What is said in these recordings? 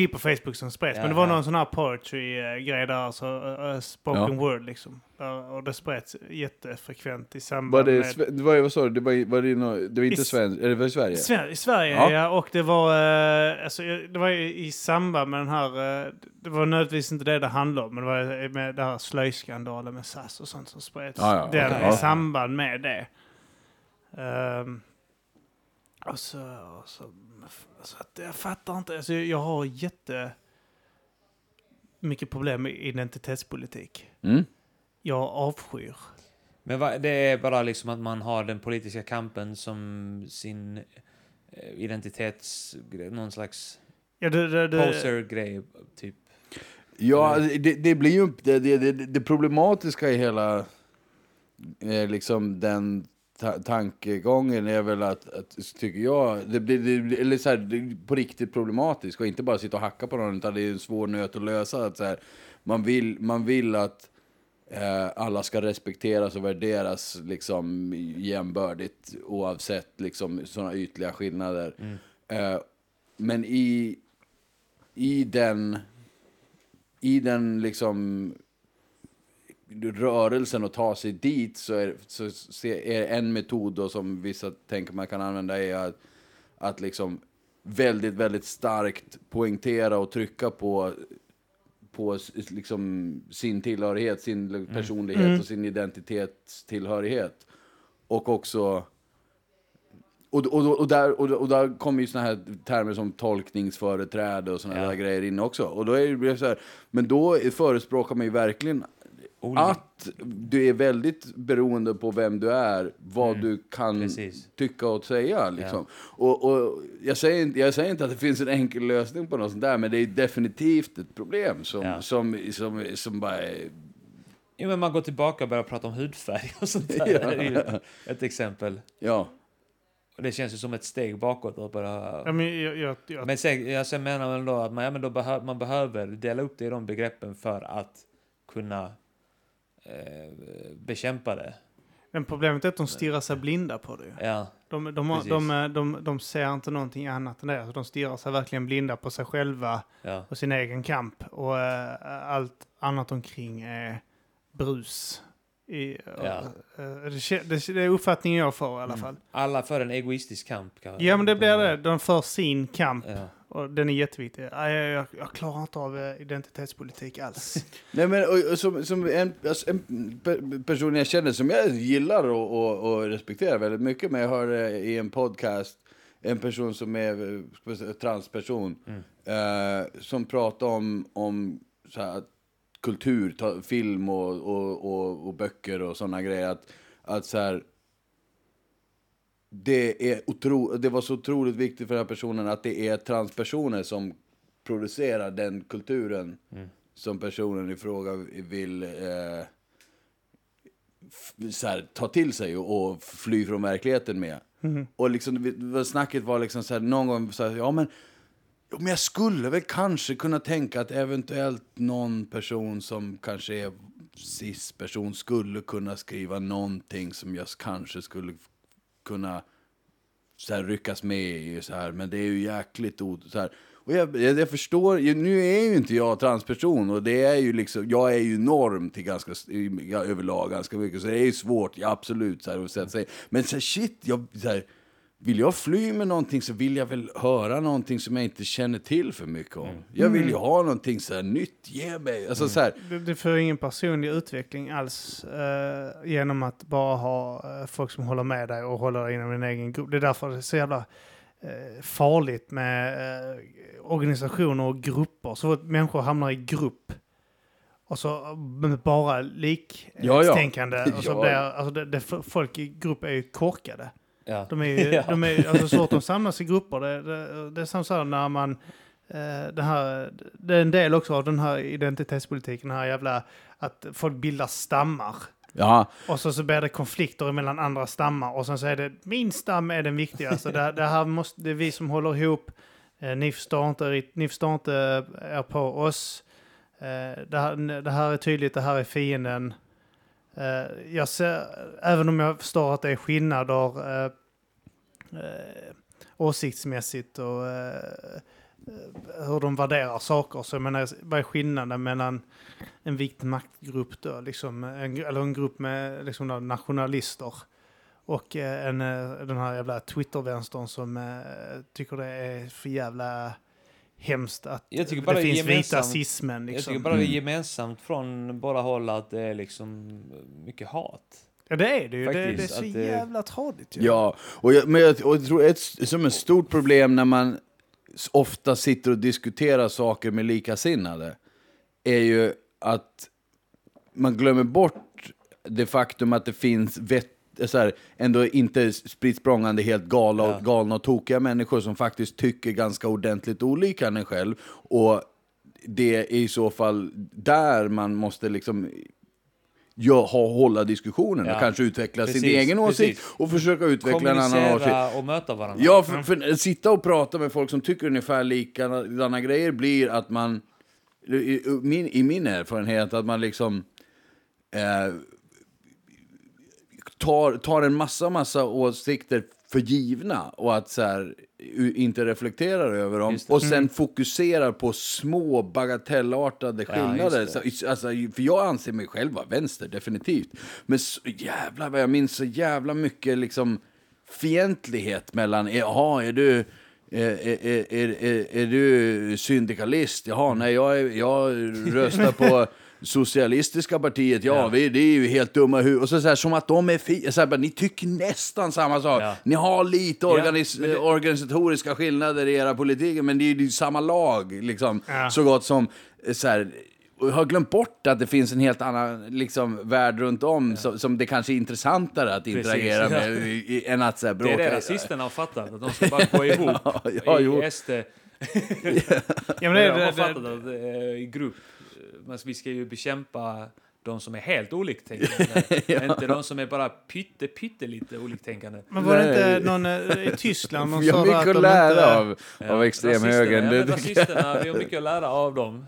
Klipp på Facebook som spreds. Ja, men det var ja. någon sån här poetry-grej där. Alltså, uh, spoken Ja. word liksom. Där, och det spreds jättefrekvent i Var samband det, med... det var, vad sa du, det var, var det, nå- det var inte svenskt, var det Sverige? I Sverige, I Sverige Ja. ja. Och det var, eh, alltså, det var i, samband med den här... eh, det var nödvändigtvis inte det det handlade om. Men det var med den här slöjskandalen med SAS och sånt som spreds. Ja, den okej. i samband med det. Ehm, och så... Och så alltså, att jag fattar inte. Alltså, jag har jätte... Mycket problem med identitetspolitik. Mm? Jag avskyr. Men va, det är bara liksom att man har den politiska kampen som sin eh, identitets... Någon slags Ja, det, det, det, poser-grej, typ. Ja, det, det blir ju det, det, det, det problematiska i hela eh, liksom den ta tankegången är väl att, att tycker jag, det blir, det, blir- eller så här, det på riktigt problematiskt och inte bara sitta och hacka på någon utan det är en svår nöt att lösa. Att så här, man, vill, man vill att eh, alla ska respekteras och värderas liksom jämbördigt oavsett liksom sådana ytliga skillnader. Eh, men i, i den i den liksom rörelsen att ta sig dit så är, så är en metod då som vissa tänker man kan använda är att, att liksom väldigt, väldigt starkt poängtera och trycka på på liksom sin tillhörighet, sin personlighet och sin identitetstillhörighet. Och också och, och, och, där, och, och där kommer ju såna här termer som tolkningsföreträde och såna Ja. där grejer in också. Och då är det så här, men då förespråkar man ju verkligen Olika. att du är väldigt beroende på vem du är, vad Mm. du kan Precis. tycka och säga. Liksom. Och, och jag, säger inte, jag säger inte att det finns en enkel lösning på något sånt där, men det är definitivt ett problem som, Ja. som, som, som bara är... Jo, men man går tillbaka och börjar prata om hudfärg och sånt där. Ja. Det är ju ett exempel. Ja. Och det känns ju som ett steg bakåt att börja... Ja, men jag, jag, jag, Men sen, jag sen menar väl då att man, ja, men då behö, man behöver dela upp det i de begreppen för att kunna eh, bekämpa det. men problemet är att de stirrar sig blinda på det. Ja, De, de, har- de, de, de, ser inte någonting annat än det. Alltså, De stirrar sig verkligen blinda på sig själva ja. och sin egen kamp. Och eh, allt annat omkring är brus. I, Ja. eh, det, det, det är uppfattningen jag får i alla fall. Alla för en egoistisk kamp. Kan Ja, men det blir det. De för sin kamp. Ja. Och den är jätteviktig. Jag, jag, jag klarar inte av eh, identitetspolitik alls. Nej, men och, och som, som en, alltså, en pe- person jag känner som jag gillar och, och, och respekterar väldigt mycket, men jag hörde i en podcast en person som är eh, transperson eh, som pratar om, om så här, kultur, ta, film och, och, och, och böcker och sådana grejer. Att, att så här, det, är otro, det var så otroligt viktigt för den här personen att det är transpersoner som producerar den kulturen som personen i fråga vill eh, här, ta till sig och, och fly från verkligheten med. Och liksom, snacket var liksom så här, någon gång så här, ja men, men jag skulle väl kanske kunna tänka att eventuellt någon person som kanske är cis-person skulle kunna skriva någonting som jag kanske skulle kunna så här, ryckas med i så här, men det är ju jäkligt o- så här. Och jag, jag, jag förstår, nu är ju inte jag transperson och det är ju liksom, jag är ju norm till ganska, överlag ganska mycket, så det är ju svårt, ja, absolut, så här, att säga. Men så här, shit, jag, så här, vill jag fly med någonting så vill jag väl höra någonting som jag inte känner till för mycket om. Jag vill ju ha någonting så här nytt, ge mig, alltså så här, Du, du får ingen personlig utveckling alls eh, genom att bara ha eh, folk som håller med dig och håller dig inom din egen grupp. Det är därför det är så jävla eh, farligt med eh, organisationer och grupper. Så att människor hamnar i grupp. Och så bara Ja, ja. liktänkande. Och så Ja. blir, alltså det, det, folk i grupp är ju korkade. Ja. De är ju, Ja. de är, ju- alltså så fort de samlas i grupper, det, det, det är samma sak när man... Eh, det, här, det är en del också av den här identitetspolitiken, den här jävla... Att folk bildar stammar. Ja, Och så, så blir det konflikter mellan andra stammar. Och sen så är det min stam är den viktigaste. det, det här måste, det är vi som håller ihop. Eh, ni, förstår inte, ni förstår inte er på oss. Eh, det, här, det här är tydligt, det här är fienden. Eh, jag ser, även om jag förstår att det är skillnader eh, eh åsiktsmässigt och eh, hur de värderar saker. Så jag menar, vad är skillnaden mellan en vit maktgrupp då, liksom, en, eller en grupp med liksom, nationalister och en, den här jävla Twitter-vänstern som tycker det är för jävla hemskt att Jag tycker bara det finns vita cismen. Jag Liksom. tycker bara det är Mm. gemensamt från båda håll att det är liksom mycket hat. Ja, det är det ju. Det, det är Faktiskt, så att det- jävla tradigt ju. Ja, och jag, men jag, och jag tror ett som ett stort problem när man ofta sitter och diskuterar saker med likasinnade är ju att man glömmer bort det faktum att det finns vet, så här, ändå inte spritt språngande helt galna, Ja. galna och tokiga människor som faktiskt tycker ganska ordentligt olika än en själv. Och det är i så fall där man måste liksom ja, ha, hålla diskussionen och Ja. kanske utveckla sin Precis, egen åsikt precis. och försöka utveckla en annan åsikt. Och möta varandra. Ja, för, för att sitta och prata med folk som tycker ungefär likadana grejer blir att man, i, i, min, i min erfarenhet, att man liksom eh, tar, tar en massa, massa åsikter för givna och att så här, inte reflekterar över dem och sen fokuserar på små bagatellartade Ja, skillnader. så, alltså, för jag anser mig själv vara vänster, definitivt. Men så, jävlar vad jag minns så jävla mycket liksom fientlighet mellan, jaha, är du... Är, är, är, är, är du syndikalist? Jaha, nej, jag, är, jag röstar på Socialistiska partiet. Ja, Ja. Vi, det är ju helt dumma huvud. Och så, så här, som att de är fi- så här, Ni tycker nästan samma sak. Ja. Ni har lite organis det- organisatoriska skillnader i era politiker, men det är ju det samma lag, liksom. Ja. Så gott som... eh, Så här, har glömt bort att det finns en helt annan liksom, värld runt om som, som det kanske är intressantare att interagera ja. med i, i, än att så här, Det bråka. är det rasisterna har fattat, att de ska bara gå ihop Ja, ja, i SD. Ja, men det, det, det, att eh, i grupp, men vi ska ju bekämpa de som är helt oliktänkande. Inte de som är bara pytte, pyttelite oliktänkande. men var det Nej. inte någon eh, i Tyskland som Vi har sa att mycket de att lära inte... av, av extremhögern. Ja, rasisterna, vi har mycket att lära av dem.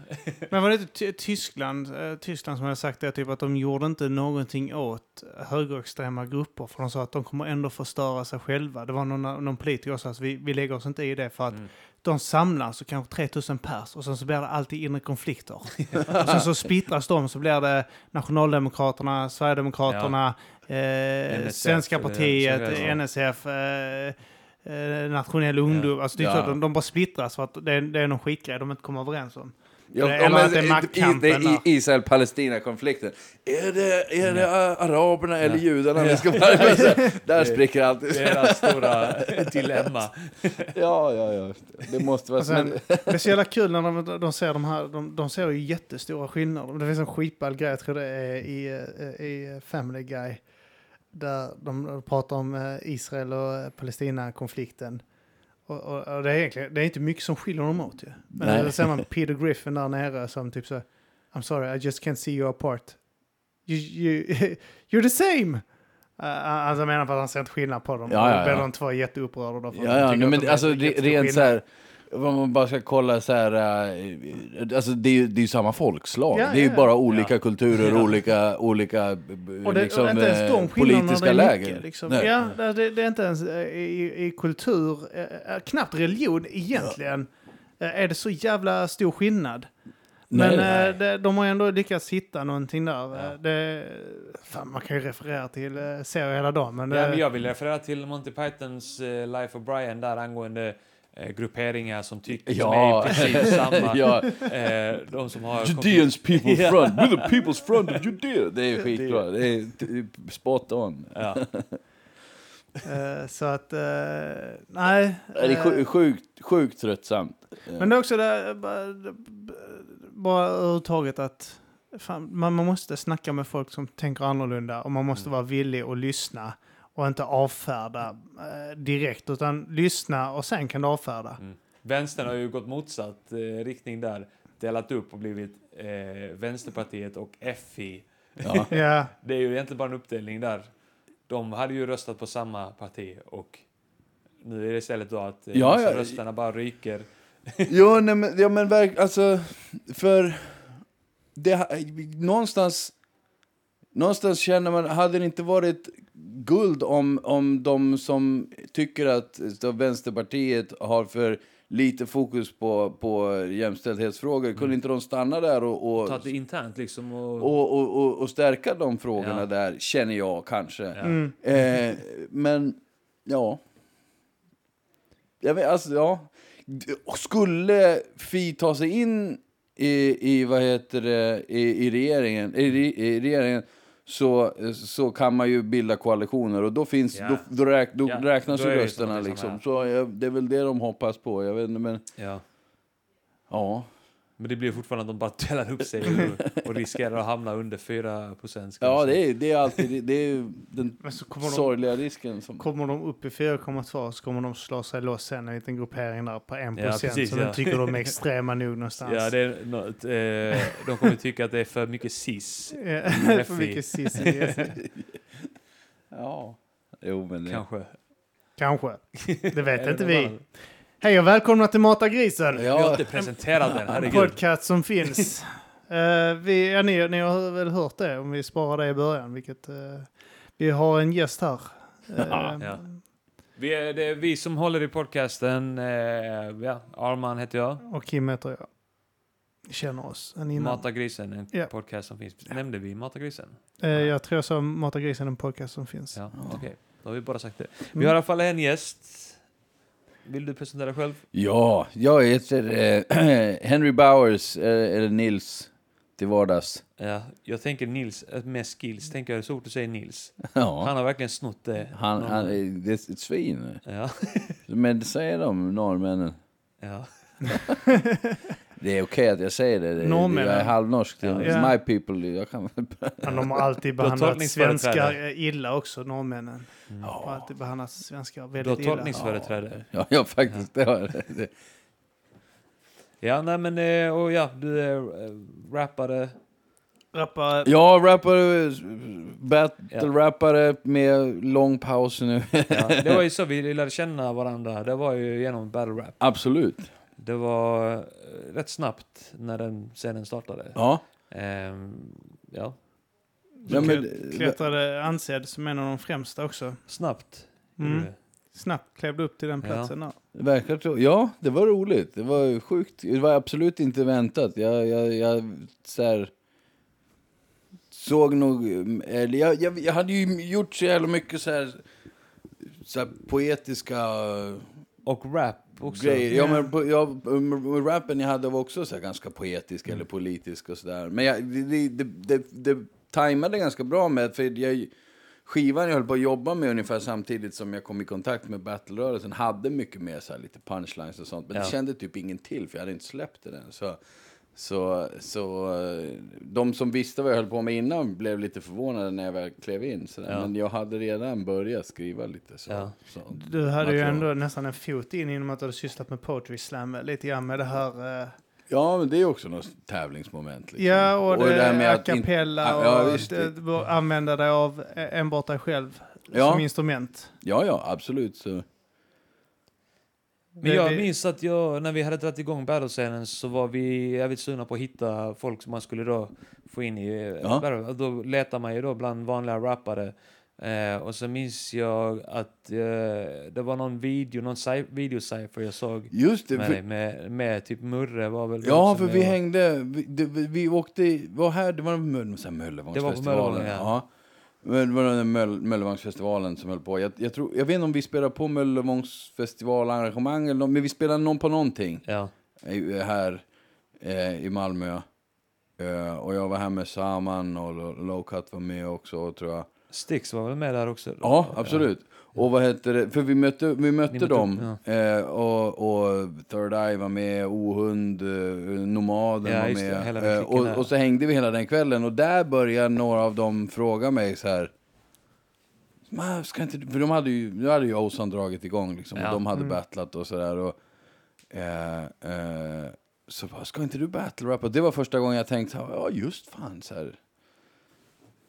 Men var det inte Ty- Tyskland, eh, Tyskland som hade sagt det, typ att de gjorde inte någonting åt högerextrema grupper för de sa att de kommer ändå förstöra sig själva. Det var någon, någon politiker som sa att vi, vi lägger oss inte i det för att Mm. De samlas så kanske 3000 pers och sen så blir det alltid inre konflikter. och sen så splittras de så blir det Nationaldemokraterna, Sverigedemokraterna, eh, NSF, Svenska eh, partiet, NSF, eh, eh, Nationell ungdom. Alltså det är Ja. klart, de, de bara splittras för att det är, det är någon skitgrej de inte kommer överens om. Ja, Eller ja, men att det är i- maktkampen i- i- där. Israel-Palestina-konflikten. Är det, är det araberna eller judarna vi ska vara Där spricker allt. Deras stora dilemma. Ja, ja, ja. Det måste vara... Sen, men- det är så jävla kul när de, de ser de här, de, de ser ju jättestora skillnader. Det finns en skitball grej, jag tror det är i, eh, i Family Guy, där de pratar om eh, Israel och eh, Palestina-konflikten. Och, och, och det är egentligen, det är inte mycket som skiljer dem åt ju. Men Nej. ser man Peter Griffin där nere som typ så, I'm sorry, I just can't see you apart. You, you, you're the same! Uh, alltså menar för att han ser inte skillnad på dem. Ja, ja, Och då blir ja. de två jätteupprörda. då för att Ja, ja, men är alltså rent så här, om man bara ska kolla så här, eh, alltså det är ju det är ju samma folkslag. Ja, det är ju ja, bara ja. olika kulturer och Ja. olika, olika b- Och det, liksom, och inte ens eh, de skillnaderna politiska det är läger. mycket. Liksom. Nej. Ja, det, det det är inte ens eh, i, i kultur, eh, knappt religion egentligen, eh, är det så jävla stor skillnad. Men Nej. eh, det, de har ändå lyckats hitta någonting där. Ja. Eh, Det, fan, man kan ju referera till eh, serier hela dagen. Men, Ja, det- men jag vill referera till Monty Pythons eh, Life of Brian där angående eh, grupperingar som tycker som Ja. är i princip samma. ja, eh, de som har... Judeans people Ja. front, we're the people's front of Judea. Det är skitbra, det är t- spot on. Ja. Eh, så att, eh, nej. Det är eh, sjukt, sjukt, sjukt tröttsamt. Men det är också det, eh, bara, bara överhuvudtaget att fan, man, man måste snacka med folk som tänker annorlunda och man måste Mm. vara villig att lyssna och inte avfärda eh, direkt utan lyssna och sen kan du avfärda. Mm. Vänstern har ju gått motsatt eh, riktning där. Delat upp och blivit eh, Vänsterpartiet och FI. Ja. Det är ju egentligen bara en uppdelning där. De hade ju röstat på samma parti och nu är det istället då att eh, Ja, ja. rösterna bara ryker. Ja, nej, men, ja, men verk, alltså, för det, någonstans, någonstans känner man, hade det inte varit guld om, om de som tycker att Vänsterpartiet har för lite fokus på, på jämställdhetsfrågor, kunde inte de stanna där och, och, Ta det internt liksom och... och, och, och, och stärka de frågorna Ja. där, känner jag kanske. ja. mm. Eh, men, ja. Jag vet, alltså, ja. Skulle Fi ta sig in i, i vad heter det, i, i regeringen, i, i regeringen så, så kan man ju bilda koalitioner och då, finns, Ja. då, då, räk, då Ja, räknas ju rösterna. Liksom. Så jag, det är väl det de hoppas på. Jag vet inte, men ja. ja. Men det blir fortfarande att de bara delar upp sig och, och riskerar att hamna under 4 procent. Ja, det är, det är alltid det är den kommer de, sorgliga risken. Som, kommer de upp i 4,2 så kommer de slå sig loss sen en liten gruppering där på 1% Ja, precis, som ja. de tycker de är extrema nog någonstans. Ja, det är något, eh, de kommer tycka att det är för mycket cis, Ja, för mycket sissi. ja. Jo, men kanske. Kanske. Det vet inte vi. Hej och välkomna till Mata grisen. Vi har ja, inte presenterat den, En herregud. podcast som finns. Eh, vi, ja, ni, ni har väl hört det om vi sparar det i början. Vilket, eh, vi har en gäst här. Eh, Ja. Vi är, det är vi som håller i podcasten. Eh, ja, Arman heter jag. Och Kim heter jag. Ni känner oss innan. Mata grisen, en Ja. podcast som finns. Nämnde vi Mata grisen? Eh, jag tror jag sa Mata grisen, en podcast som finns. Ja, okej. Då har vi bara sagt det. Vi Mm. har i alla fall en gäst. Vill du presentera själv? Ja, jag heter eh, Henry Bowers, eh, eller Nils till vardags. Ja, jag tänker Nils, äh, med skills, tänker jag så fort du säger Nils. Ja, Han har verkligen snott det. han, Någon- han, det är ett svin. Ja, Men det säger de, norrmännen. ja. Det är okej att jag säger det. det Norrmännen? Jag är halvnorsk. Ja. My people. Jag kan... Men de har alltid Du har behandlat svenskar eh, illa också, norrmännen. Mm. De har alltid behandlat svenskar Du har väldigt illa. tolkningsföreträde. Ja, ja faktiskt. Det har. Det. Ja, nej men, eh, och ja, du är eh, rappare. Rappare, Ja, rappare, battle Ja. rappare med lång paus nu. Ja, det var ju så vi lärde känna varandra. Det var ju genom battle rap. Absolut. Det var eh, rätt snabbt när den scenen startade. Ja. Ehm, ja, ja men, klättrade ansedd som en av de främsta också. snabbt. Mm. det. Snabbt klev du upp till den Ja. platsen där. Det verkar så. Ja, det var roligt. Det var sjukt. Det var absolut inte väntat. Jag, jag, jag så här, såg nog... Eller jag, jag, jag hade ju gjort så jävla mycket så här, så här poetiska Och rap också. grejer. Ja, men på, ja, m- rappen jag hade var också så ganska poetisk eller politisk och sådär. Men jag, det, det, det, det, tajmade ganska bra med, för jag, skivan jag höll på att jobba med ungefär samtidigt som jag kom i kontakt med battle-rörelsen hade mycket mer så lite punchlines och sånt. Men Ja. det kände typ ingen till för jag hade inte släppt det än. Så, så, så de som visste vad jag höll på med innan blev lite förvånade när jag väl klev in. Ja. Men jag hade redan börjat skriva lite så. Ja. så. Du hade ju material. ändå nästan en fot in genom att du hade sysslat med poetry slam lite grann med det här. eh, Ja, men det är också något tävlingsmoment. Liksom. Ja, och, det, här med a cappella och Ja, visst. det, det, använda dig av eh, enbart dig själv Ja. som instrument. Ja, ja, absolut. Så. Men jag Det- minns att jag, när vi hade dragit igång battlescenen så var vi jävligt sugna på att hitta folk som man skulle då få in i Ja. battle. Då letar man ju då bland vanliga rappare. Eh, och så minns jag att eh, det var någon video, någon cy- videocypher jag såg Just det. med För, dig, med, med typ Murre var väl ja, för vi och- hängde, vi, det, vi vi åkte, var här, det var Möll- så här Möllevångsfestivalen. Möllevång, ja. ja. Det var den Möllevångsfestivalen som höll på. Jag, jag, tror, jag vet inte om vi spelade på Möllevångsfestivalarrangemang eller men vi spelade någon på någonting Ja, eh, här eh, i Malmö. Eh, och jag var här med Saman och Lo- Low Cut var med också, tror jag. Styx var väl med där också? Ja, absolut. Och vad heter det? För vi mötte, vi mötte, mötte- dem. Eh, och, och Third Eye var med, Ohund, eh, Nomaden Ja, var det, med. den Eh, och, och så hängde vi hela den kvällen. Och där började några av dem fråga mig så här. "Men, Ska inte, du-" för de hade ju, nu hade ju Ozan dragit igång liksom, Ja. och de hade Mm. battlat och sådär. Och, så bara, ska inte du battle rappa? Det var första gången jag tänkte, ja just fan så här.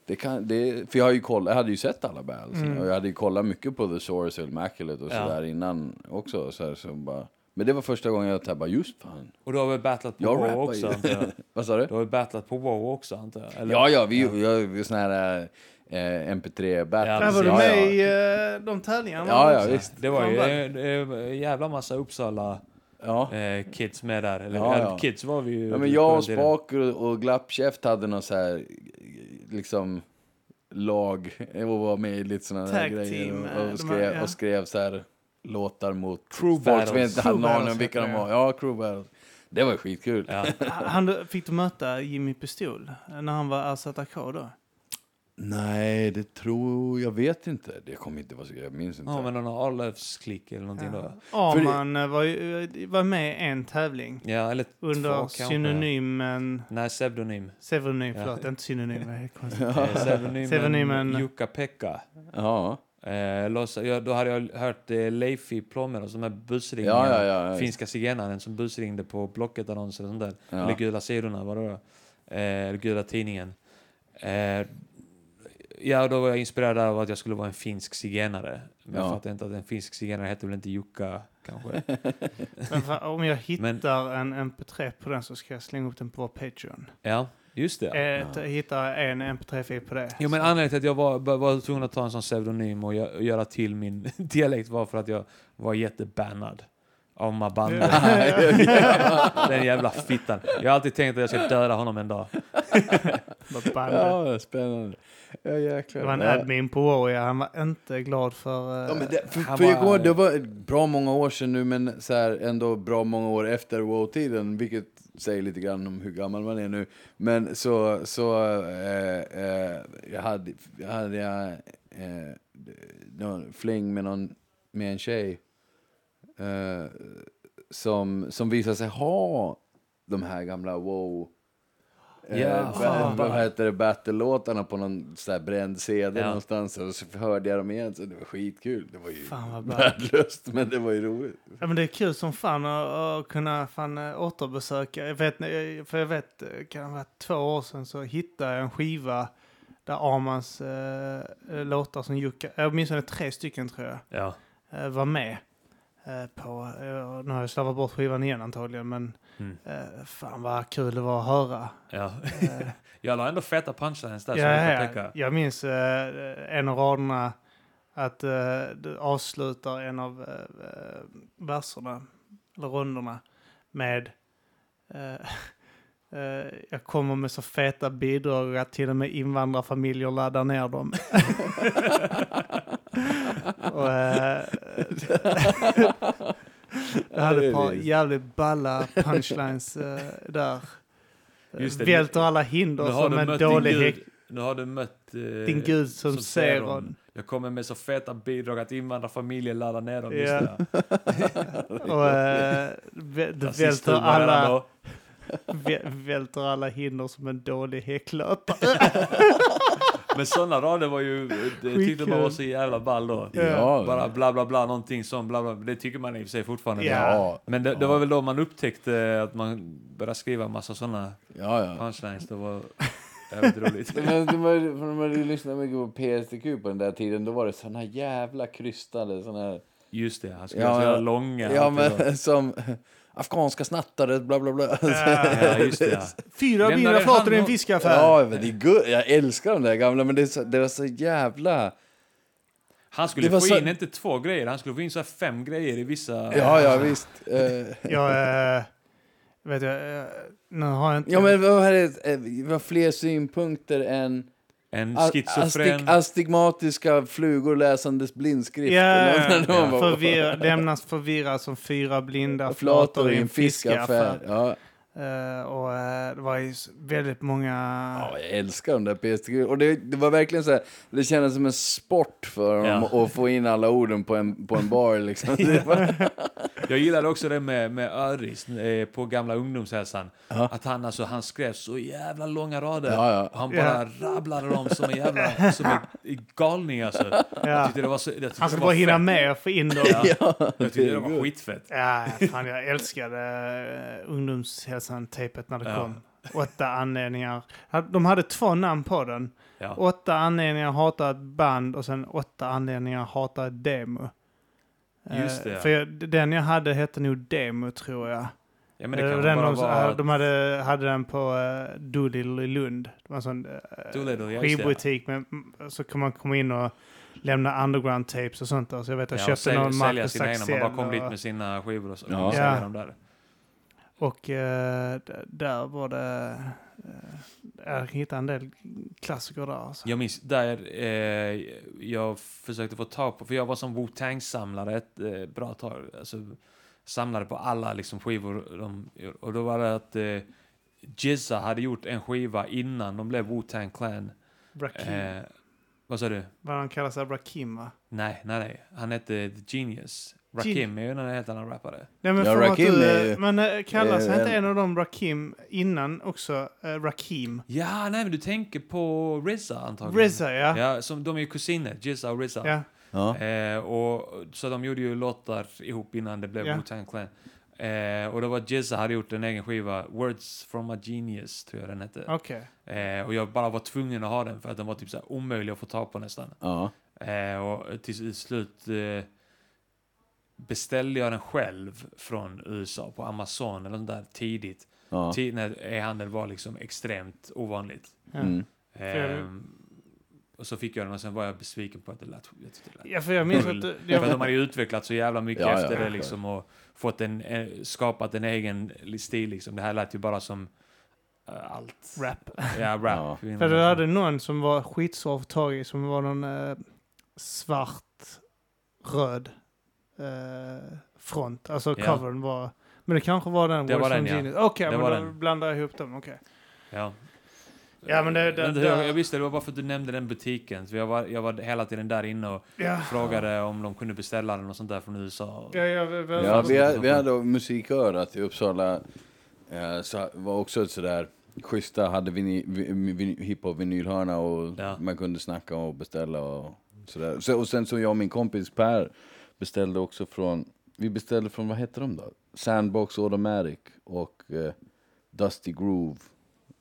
Det kan, det, för jag, har ju koll, jag hade ju sett alla battles Mm. och jag hade ju kollat mycket på The Source och Immaculate och Ja. sådär innan också. Så här, så bara, men det var första gången jag bara, just fan. Och du har väl battlat på Jag också ju. antar jag? Vad sa du? Du har väl battlat på WoW också antar jag? Eller? Ja, ja, vi, vi såna här eh, MP3 battles. Ja, Där var du ja, med ja. i eh, de tävlingarna Ja, ja, visst. Det var ju en en jävla massa Uppsala Ja. eh, kids med där. Eller Ja, ja, kids var vi ju. Ja, men jag och tiden. Spak och, och Glappkäft hade någon så här, liksom, lag och var med i lite sådana där grejer. och, eh, och, skrev, här, ja. och skrev så här låtar mot Crew folk som battles. inte hade någon aning om vilka de var. det. Ja, crew battles. Det var skitkul. Ja. Han, fick du möta Jimmy Pistol när han var RZK då? Nej, det tror jag vet inte. Det kommer inte vara så jag minns inte. ja, men någon Arlövs-klick eller någonting då. Arman eh, var, ju- var med i en tävling Ja, eller under två kanske. synonymen... Nej, pseudonym. Pseudonym, Ja. förlåt, inte synonym. det konstigt? Eh, Pseudonymen Pseudonymen- Jukka-Pekka. Ja, Eh, loss, ja, då hade jag hört eh, Leifi Plommeros, de här busringningarna. ja, ja. ja, ja. Finska zigenaren som busringde på Blocket-annonser och sånt där. Ja. Eller Gula sidorna, vad det var. Eh, Gula tidningen. Eh, ja, då var jag inspirerad av att jag skulle vara en finsk zigenare. Men jag Ja. fattar inte att en finsk zigenare heter väl inte Jukka, kanske? Men fa- Om jag hittar en MP3 på den så ska jag slänga upp den på vår Patreon. ja, just det. Eh, t- Hitta en MP3-fil på det. Jo, men anledningen till att jag var, var- tvungen att ta en sån pseudonym och gö- göra till min dialekt var för att jag var jättebannad av Mabande. Den jävla fittan. Jag har alltid tänkt att jag ska döda honom en dag. Bara bandet. Ja, spännande. Ja, jäklar. Det var en admin på Warrior. Han var inte glad för... eh, Ja, men det, för, för jag var- det var bra många år sedan nu, men så här, ändå bra många år efter WoW-tiden, vilket säger lite grann om hur gammal man är nu. Men så, så eh, eh, jag hade jag, hade, jag eh, någon fling med, någon, med en tjej eh, som, som visade sig ha de här gamla WoW Ja, Eh, fan. ba- vad heter det, battle-låtarna på någon så här bränd CD Ja. någonstans och så hörde jag dem igen så det var skitkul. Det var ju Fan vad bra. värdelöst men det var ju roligt. Ja, men det är kul som fan att, att kunna fan eh, återbesöka. Jag vet, eh, för jag vet, eh, kan det vara två år sedan så hittade jag en skiva där Armans eh, låtar som Jukka, eh, åtminstone tre stycken tror jag, Ja. eh, var med på. Eh, nu har jag slavat bort skivan igen antagligen, men Mm. eh, fan vad kul det var att höra. ja. Eh, Jag la ändå feta punchlines där ja, jag ja, jag minns eh, en av raderna att eh, du avslutar en av eh, eh, verserna, eller rundorna, med eh, eh, jag kommer med så feta bidrag att till och med invandrarfamiljer laddar ner dem. och, eh, jag hade ett par jävligt balla punchlines eh, där. Just det, Välter alla hinder som en dålig häck. Nu har du mött... eh, Din gud som, ser hon. Jag kommer med så feta bidrag att invandrarfamiljer laddar ner dem. Ja. Och äh, välter alla, välter alla hinder som en dålig häcklöpare. Men sådana rader var ju... Det tyckte man var så jävla ball då. Ja. Bara bla bla bla, någonting sånt. Bla, bla. Det tycker man i och för sig fortfarande. Ja. Men det, det var väl då man upptäckte att man började skriva massa sådana ja. ja. punchlines. Det var jävligt roligt. Men när man lyssnade mycket på PSTQ på den där tiden, då var det såna jävla krystade såna här... Just det, han skulle Ja, jävla långa. Ja, men som afghanska snattare, bla bla bla. Ja, just det. Ja. Fyra Lämnar bira flator i en fiskaffär. Ja, men det är good. Jag älskar de där gamla, men det, så, det var så jävla... Han skulle var få så- in inte två grejer, han skulle få in så här fem grejer i vissa... Ja, ja, visst. Eh, Jag, äh, vet jag, äh, nu har jag inte... ja, men vad är det? Eh, har fler synpunkter än En schizofren... astig, astigmatiska flugor läsandes blindskrift. Vad ja, förvir, lämnas förvirrad som fyra blinda Flator flator i en fiskaffär. Ja, Eh, och eh, det var väldigt många... Ja, jag älskar de där PS3 Och det, det var verkligen så här, det kändes som en sport för dem Ja. att få in alla orden på en, på en bar liksom. Jag gillade också det med, med Öris eh, på gamla ungdomshälsan. Ja. Att han, alltså, han skrev så jävla långa rader. Ja, ja. Och han bara rabblade dem som en jävla som en galning alltså. Jag tyckte det var så, jag Han var bara hinna med att få in dem. Ja. ja, Jag tyckte det var skitfett. Ja, fan jag älskade uh, ungdomshälsan-tejpet när det Ja. kom. Åtta anledningar. De hade två namn på den. Ja. Åtta anledningar att hata ett band och sen åtta anledningar att hata ett demo. Just Eh, det, ja. För jag, den jag hade hette nog Demo tror jag. Ja, men det Eh, kan den bara de, vara... de hade, hade den på uh, Doolittle i Lund. Det var en sån uh, just det. skivbutik. Men, så kan man komma in och lämna underground tapes och sånt där. Så jag vet jag Ja, och köpte någon sälja Marcus sina egna. Man bara kom Axel dit och- med sina skivor och så. Ja. Och dem där. Och eh, där var det... Uh, jag hittade en del klassiker där. Alltså. Jag minns där eh, jag försökte få tag på, för jag var som Wu-Tang-samlare ett eh, bra tag. Alltså, samlade på alla liksom, skivor de. Och då var det att eh, Jizza hade gjort en skiva innan de blev Wu-Tang Clan. Rakim. Eh, vad sa du? Vad han kallar sig, Rakim va? Nej, nej, nej. Han hette The Genius. Rakim är ju en helt annan rappare. Nej, men Ja, Rakim du, är eh, ju- Men kallar sig är inte en- av dem Rakim innan också uh, Rakim? Ja, nej, men du tänker på RZA antagligen. RZA ja. Ja, som, de är ju kusiner, Jizza och RZA. ja. Ja. Eh, och, så de gjorde ju låtar ihop innan det blev Ja. Wu-Tang Clan. Eh, och då var Jizza hade gjort en egen skiva, Words from a Genius, tror jag den hette. Okej. Eh, och jag bara var tvungen att ha den för att den var typ så omöjlig att få tag på nästan. Ja. Eh, och till slut eh, beställde jag den själv från USA på Amazon eller nåt där tidigt. Ja. Tid när e-handel var liksom extremt ovanligt. Mm. jag- Ehm, och så fick jag den och sen var jag besviken på att det lät, jag det lät ja, för jag minns att... du- för att de Jag, hade ju utvecklat så jävla mycket Ja, ja, efter det ja, liksom och fått en, en, skapat en egen stil liksom. Det här lät ju bara som eh, allt. rap. Ja, rap. Ja. För du hade någon som var skitsvår att få tag i, som var någon eh, svart, röd eh, front. Alltså Ja. covern var... Men det kanske var den. Det var den, ja. Okej, Det men då den. blandar jag ihop dem. Okej. Ja. Ja, men det- det- Men det- jag, jag visste, det var bara för att du nämnde den butiken. Så jag var, jag var hela tiden där inne och Ja. frågade om de kunde beställa den och sånt där från USA. Ja, ja, vi, vi, Ja, vi, hade- vi hade musikörat i Uppsala. Eh, så var också ett sådär schyssta, hade vini, vi, vi, hiphop-vinylhörna och Ja. man kunde snacka och beställa och sådär. Så, och sen så jag och min kompis Per beställde också från, vi beställde från, vad hette de då? Sandbox Automatic och eh, Dusty Groove.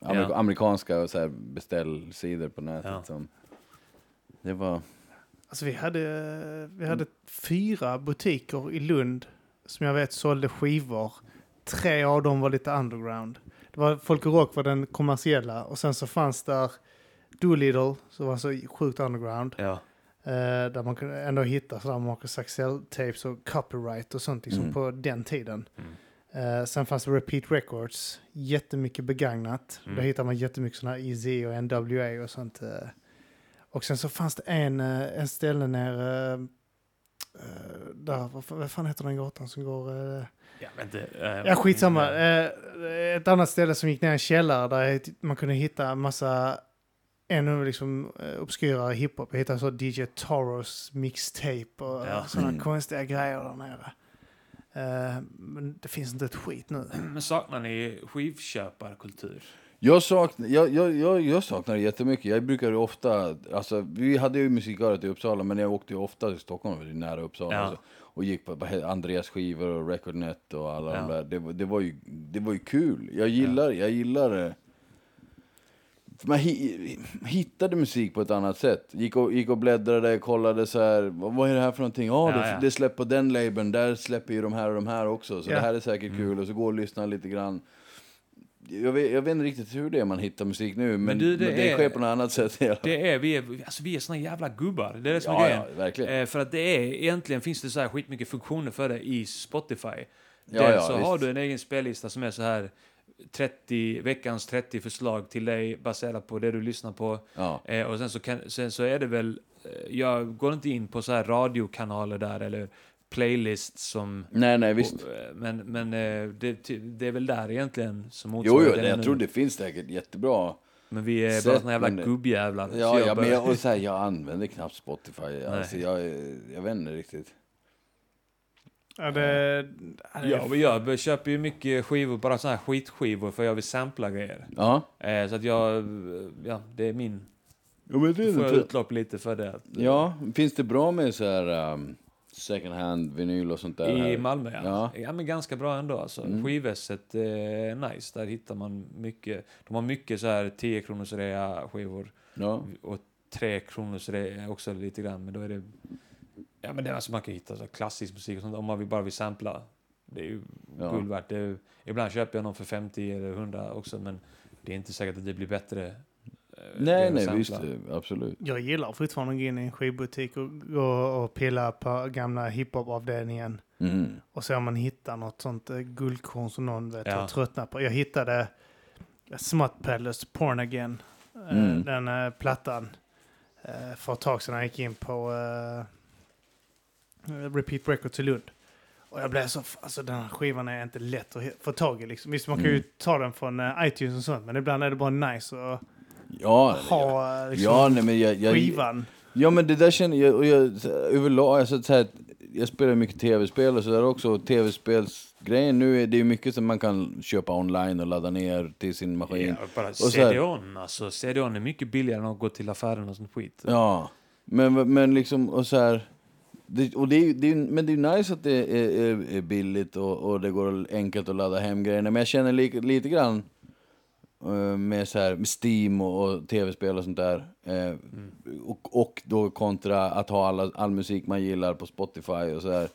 Amerik- Ja. Amerikanska så här beställsidor på nätet. Ja. Som, det var... Alltså vi hade, vi hade fyra butiker i Lund som jag vet sålde skivor. Tre av dem var lite underground. Det var Folk och Rock var den kommersiella och sen så fanns där Doolittle som var så sjukt underground. Ja. Eh, där man kunde ändå hitta sådär Marcus Axel-tapes och copyright och sånt liksom Mm. på den tiden. Mm. Eh, sen fanns det Repeat Records, jättemycket begagnat. Mm. Där hittar man jättemycket sådana Easy och NWA och sånt. eh. Och sen så fanns det en, en ställe nere, där, vad, fan- vad fan heter den gatan som går... Ja, Ja, skitsamma. Ett annat ställe som gick ner i en källare där man kunde hitta massa ännu liksom uh, obskyra hiphop. Jag hittade så DJ Toros mixtape och Ja. sådana Mm. konstiga grejer där nere. Eh, men det finns inte ett skit nu. Men saknar ni skivköparkultur? Jag saknar, jag, jag, jag, jag saknar det jättemycket. Jag brukar ju ofta, alltså vi hade ju musiköret i Uppsala men jag åkte ju ofta till Stockholm, för det är nära Uppsala. Ja. Alltså, och gick på, Andreas skivor och Recordnet och alla Ja. de där. Det, var- det, var ju, det var ju kul. Jag gillar, jag gillar det. För Man hi, hittade musik på ett annat sätt. Gick och, gick och bläddrade, kollade så här, vad, är det här för någonting? Ja, Ja, det, ja. det släpper på den labeln, där släpper ju de här och de här också. Så Ja. det här är säkert Mm. kul. Och så gå och lyssna lite grann. Jag vet, jag vet inte riktigt hur det är man hittar musik nu, men, men, du, det, det är- sker på något annat sätt. Ja, Det är, vi är, alltså vi är såna jävla gubbar. Det är det som är ja, grejen. ja. Eh, för att det är, egentligen finns det så här skitmycket funktioner för det i Spotify. Dels så visst. har du en egen spellista som är så här 30, veckans 30 förslag till dig baserat på det du lyssnar på. Ja. Eh, och sen så, kan, sen så är det väl, eh, jag går inte in på så här radiokanaler där eller playlist som... Nej, nej, visst. Och, eh, men men eh, det, det är väl där egentligen som Jo, motsvarar jo, det jag nu. tror det finns säkert jättebra. Men vi är bara såna jävla men- gubbjävlar. så Ja, jag ja men jag, och så här, jag använder knappt Spotify. Alltså, jag, jag vet inte riktigt. Ja, det, det, Ja, men jag köper ju mycket skivor, bara såna här skitskivor, för jag vill sampla grejer. Ja. Eh, så att jag, eh, ja, det är min, Ja, men det får jag utlopp lite för det. Att, eh, Ja, finns det bra med så här um, second hand vinyl och sånt där? I här? Malmö ja. Ja. ja. men ganska bra ändå alltså. Mm. Skivvässet är nice, där hittar man mycket. De har mycket så här 10 kronors rea skivor Ja. och 3 kronors rea också lite grann, men då är det Ja men det är alltså man kan hitta så klassisk musik och sånt om man vill bara vill sampla. Det är ju Ja. guld värt. Det är, ibland köper jag någon för 50 eller 100 också men det är inte säkert att det blir bättre. eh, det Nej, nej, sampla. visst. eh, Absolut. jag gillar fortfarande att gå in i en skivbutik och gå och pilla på gamla hiphop-avdelningen. Mm. Och se om man hittar något sånt eh, guldkorn som någon vet Ja. har tröttnat på. Jag hittade Smut Palace Porn Again. Mm. Den plattan. för ett tag sedan jag gick in på Repeat Records i Lund. Och jag blev så, alltså den här skivan är inte lätt att få tag i liksom. Visst man kan ju Mm. ta den från eh, iTunes och sånt men ibland är det bara nice att Ja, ha eh, liksom, ja, nej, men jag, jag, skivan. Ja men det där känner jag, och jag överlag, alltså, så här, jag spelar mycket tv-spel och sådär också. Tv-spelsgrejen nu är det är mycket som man kan köpa online och ladda ner till sin maskin. Ja, bara CD-ON alltså. CD-ON är mycket billigare än att gå till affären och sånt skit. Ja, men, men liksom, och så här, det, och det är, det är, men det är nice att det är, är, billigt och, och det går enkelt att ladda hem grejerna. Men jag känner li, lite grann eh, med, så här, med Steam och, och tv-spel och sånt där. eh, och, och då kontra att ha alla, all musik man gillar på Spotify och så här.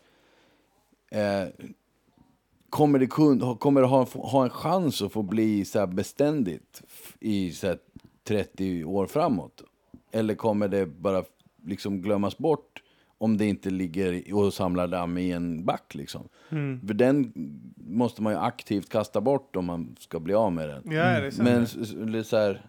Eh, kommer det, kun, kommer det ha, ha en chans att få bli så här beständigt i så här 30 år framåt? Eller kommer det bara liksom glömmas bort om det inte ligger och samlar damm i en back liksom? Mm. För den måste man ju aktivt kasta bort om man ska bli av med den. Ja, det är sant. Men s- s- det är så här,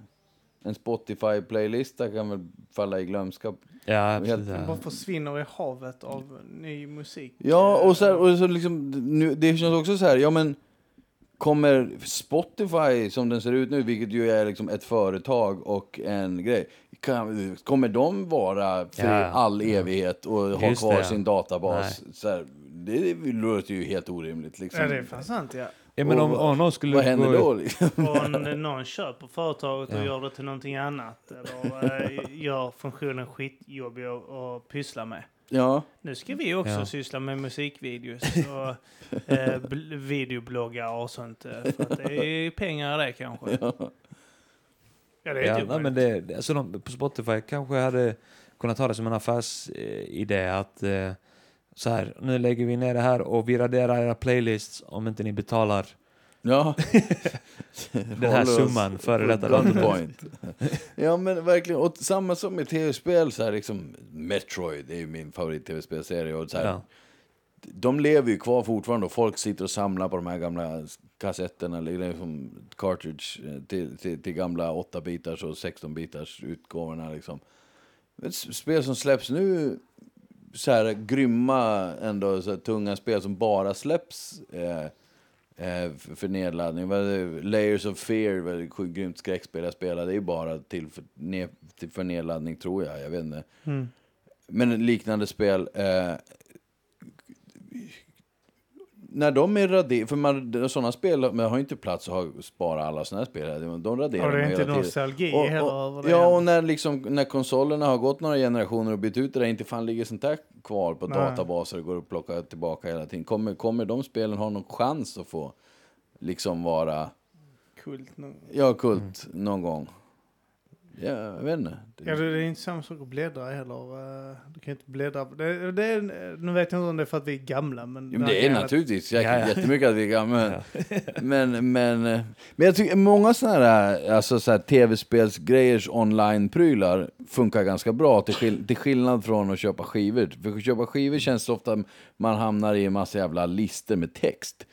en Spotify-playlista kan väl falla i glömska. Ja, Helt- absolut. Den bara försvinner i havet av ny musik. Ja, och så, här, och så liksom, nu, det känns också så här, ja men kommer Spotify som den ser ut nu, vilket ju är liksom ett företag och en grej, kan, kommer de vara för Ja. all evighet och ha Just kvar det, ja. sin databas? Så här, det låter ju helt orimligt. Liksom. Ja, det är fan sant ja. Ja, men om, om någon skulle Vad händer gå, då? Liksom? Och n- någon köper företaget och Ja. gör det till någonting annat. Eller eh, gör funktionen skitjobbig att att pyssla med. Ja, Nu ska vi också Ja. syssla med musikvideos och eh, bl- videobloggar och sånt. eh, För att det är pengar det kanske. Ja, det är Ja, inte nej, men det, alltså de, på Spotify kanske hade kunnat ha det som en affärsidé att eh, så här, nu lägger vi ner det här och vi raderar era playlists om inte ni betalar ja. den här summan före detta gun datum. point. Ja men verkligen, och samma som med tv-spel så här liksom, Metroid är ju min favorit tv-spelserie och så här, Ja. De lever ju kvar fortfarande och folk sitter och samlar på de här gamla kassetterna, eller liksom cartridge eh, till, till, till gamla 8-bitars och 16-bitars utgåvorna liksom. Spel som släpps nu, så här grymma ändå, så tunga spel som bara släpps eh, eh, för, nedladdning. Layers of Fear, sjukt grymt skräckspel jag spelar, det är bara till för, ned, till för nedladdning tror jag, jag vet inte. Mm. Men liknande spel. Eh, när de är raderade, för man, sådana spel man har ju inte plats att spara alla sådana spel. De raderar Och det är inte hela nostalgi Och- heller och- det. Ja, och när, liksom, när konsolerna har gått några generationer och bytt ut det där, inte fan ligger sånt där kvar på Nej. databaser och går att plocka tillbaka hela tiden. Kommer, kommer de spelen ha någon chans att få liksom vara, Kult nog. ja, kult någon gång? Ja, jag vet inte. Ja, det är inte samma sak att bläddra heller. eh, Du kan inte bläddra. Det, det är, nu vet jag inte om det är för att vi är gamla. Men Ja, men det är naturligtvis säkert Ja, ja. jättemycket att vi är gamla. Men, men, eh, men jag tycker många sådana här, alltså så här tv-spelsgrejers online-prylar funkar ganska bra till, skill- till skillnad från att köpa skivor. För att köpa skivor känns det ofta man hamnar i en massa jävla listor med text.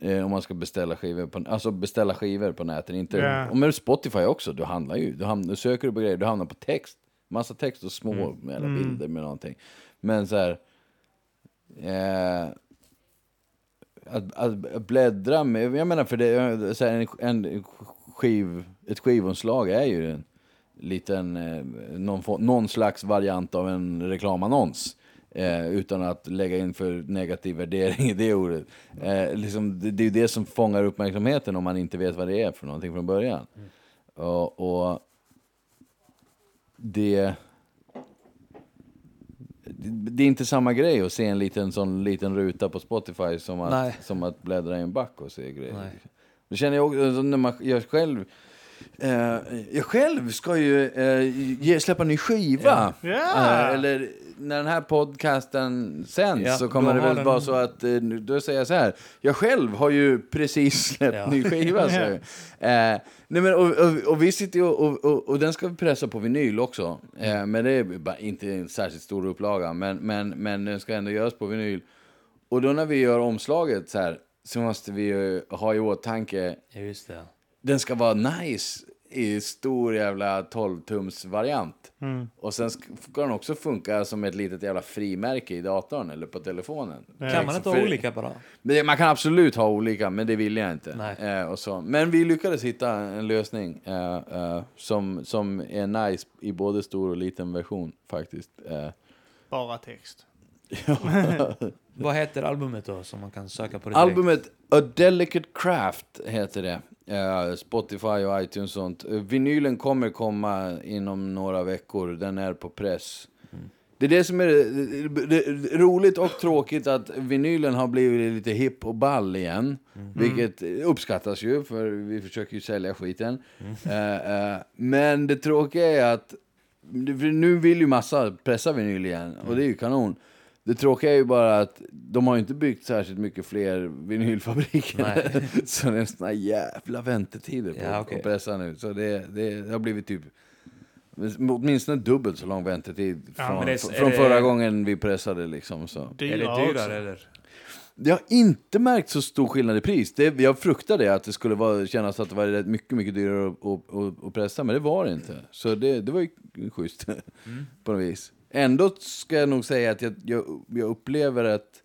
Eh, om man ska beställa skivor på, alltså beställa skivor på nätet. Inte, Ja. Och med Spotify också, du handlar ju, du, hamnar, du söker på grejer, du hamnar på text. Massa text och små med alla Mm. bilder med någonting. Men så här, eh, att, att bläddra med, jag menar för det, är så här, en, en skiv, ett skivomslag är ju en liten, eh, någon, någon slags variant av en reklamannons. Eh, utan att lägga in för negativ värdering i det ordet. Eh, liksom, det, det är ju det som fångar uppmärksamheten om man inte vet vad det är för någonting från början. Och, och det, det är inte samma grej att se en liten, sån liten ruta på Spotify som Nej. att, som att bläddra i en back och se grejer. Nej. Det känner jag också, alltså, när man, jag själv Eh, jag själv ska ju eh, ge, släppa en ny skiva. Ja. Ja. Eh, eller när den här podcasten sänds Ja, så kommer det väl den- vara så att, eh, nu- då säger jag så här. Jag själv har ju precis släppt Ja. ny skiva. Så. Eh, nej men, och, och, och vi sitter och, och, och, den ska vi pressa på vinyl också. Eh, men det är inte en särskilt stor upplaga. Men, men, men den ska ändå göras på vinyl. Och då när vi gör omslaget så här så måste vi ju ha i åtanke. Den ska vara nice i stor jävla 12-tums variant. Och sen ska den också funka som ett litet jävla frimärke i datorn eller på telefonen. Kan man inte ha olika bara? Man kan absolut ha olika, men det vill jag inte. Nej. Eh, och så. Men vi lyckades hitta en lösning eh, eh, som, som är nice i både stor och liten version faktiskt. Eh, Bara text. Vad heter albumet då som man kan söka på direkt? Albumet A Delicate Craft heter det. Eh, Spotify och iTunes och sånt. Eh, vinylen kommer komma inom några veckor. Den är på press. Det är det som är det, det, det, roligt och tråkigt att vinylen har blivit lite hipp och ball igen. Vilket uppskattas ju, för vi försöker ju sälja skiten. Eh, eh, men det tråkiga är att nu vill ju massa pressa vinyl igen, och det är ju kanon. Det tråkiga är ju bara att de har ju inte byggt särskilt mycket fler vinylfabriker. Nej. så det är såna jävla väntetider på Ja, okej. att pressa nu. Så det, det, det har blivit typ åtminstone dubbelt så lång väntetid Ja, från, det är- från det- förra gången vi pressade. Liksom, så. Är det Dyrare också. eller? Det har inte märkt så stor skillnad i pris. Det, jag fruktade att det skulle vara, kännas att det var rätt mycket, mycket dyrare att, att, att, pressa, men det var det inte. Så det, det var ju schysst på något vis. Ändå ska jag nog säga att jag, jag, jag upplever att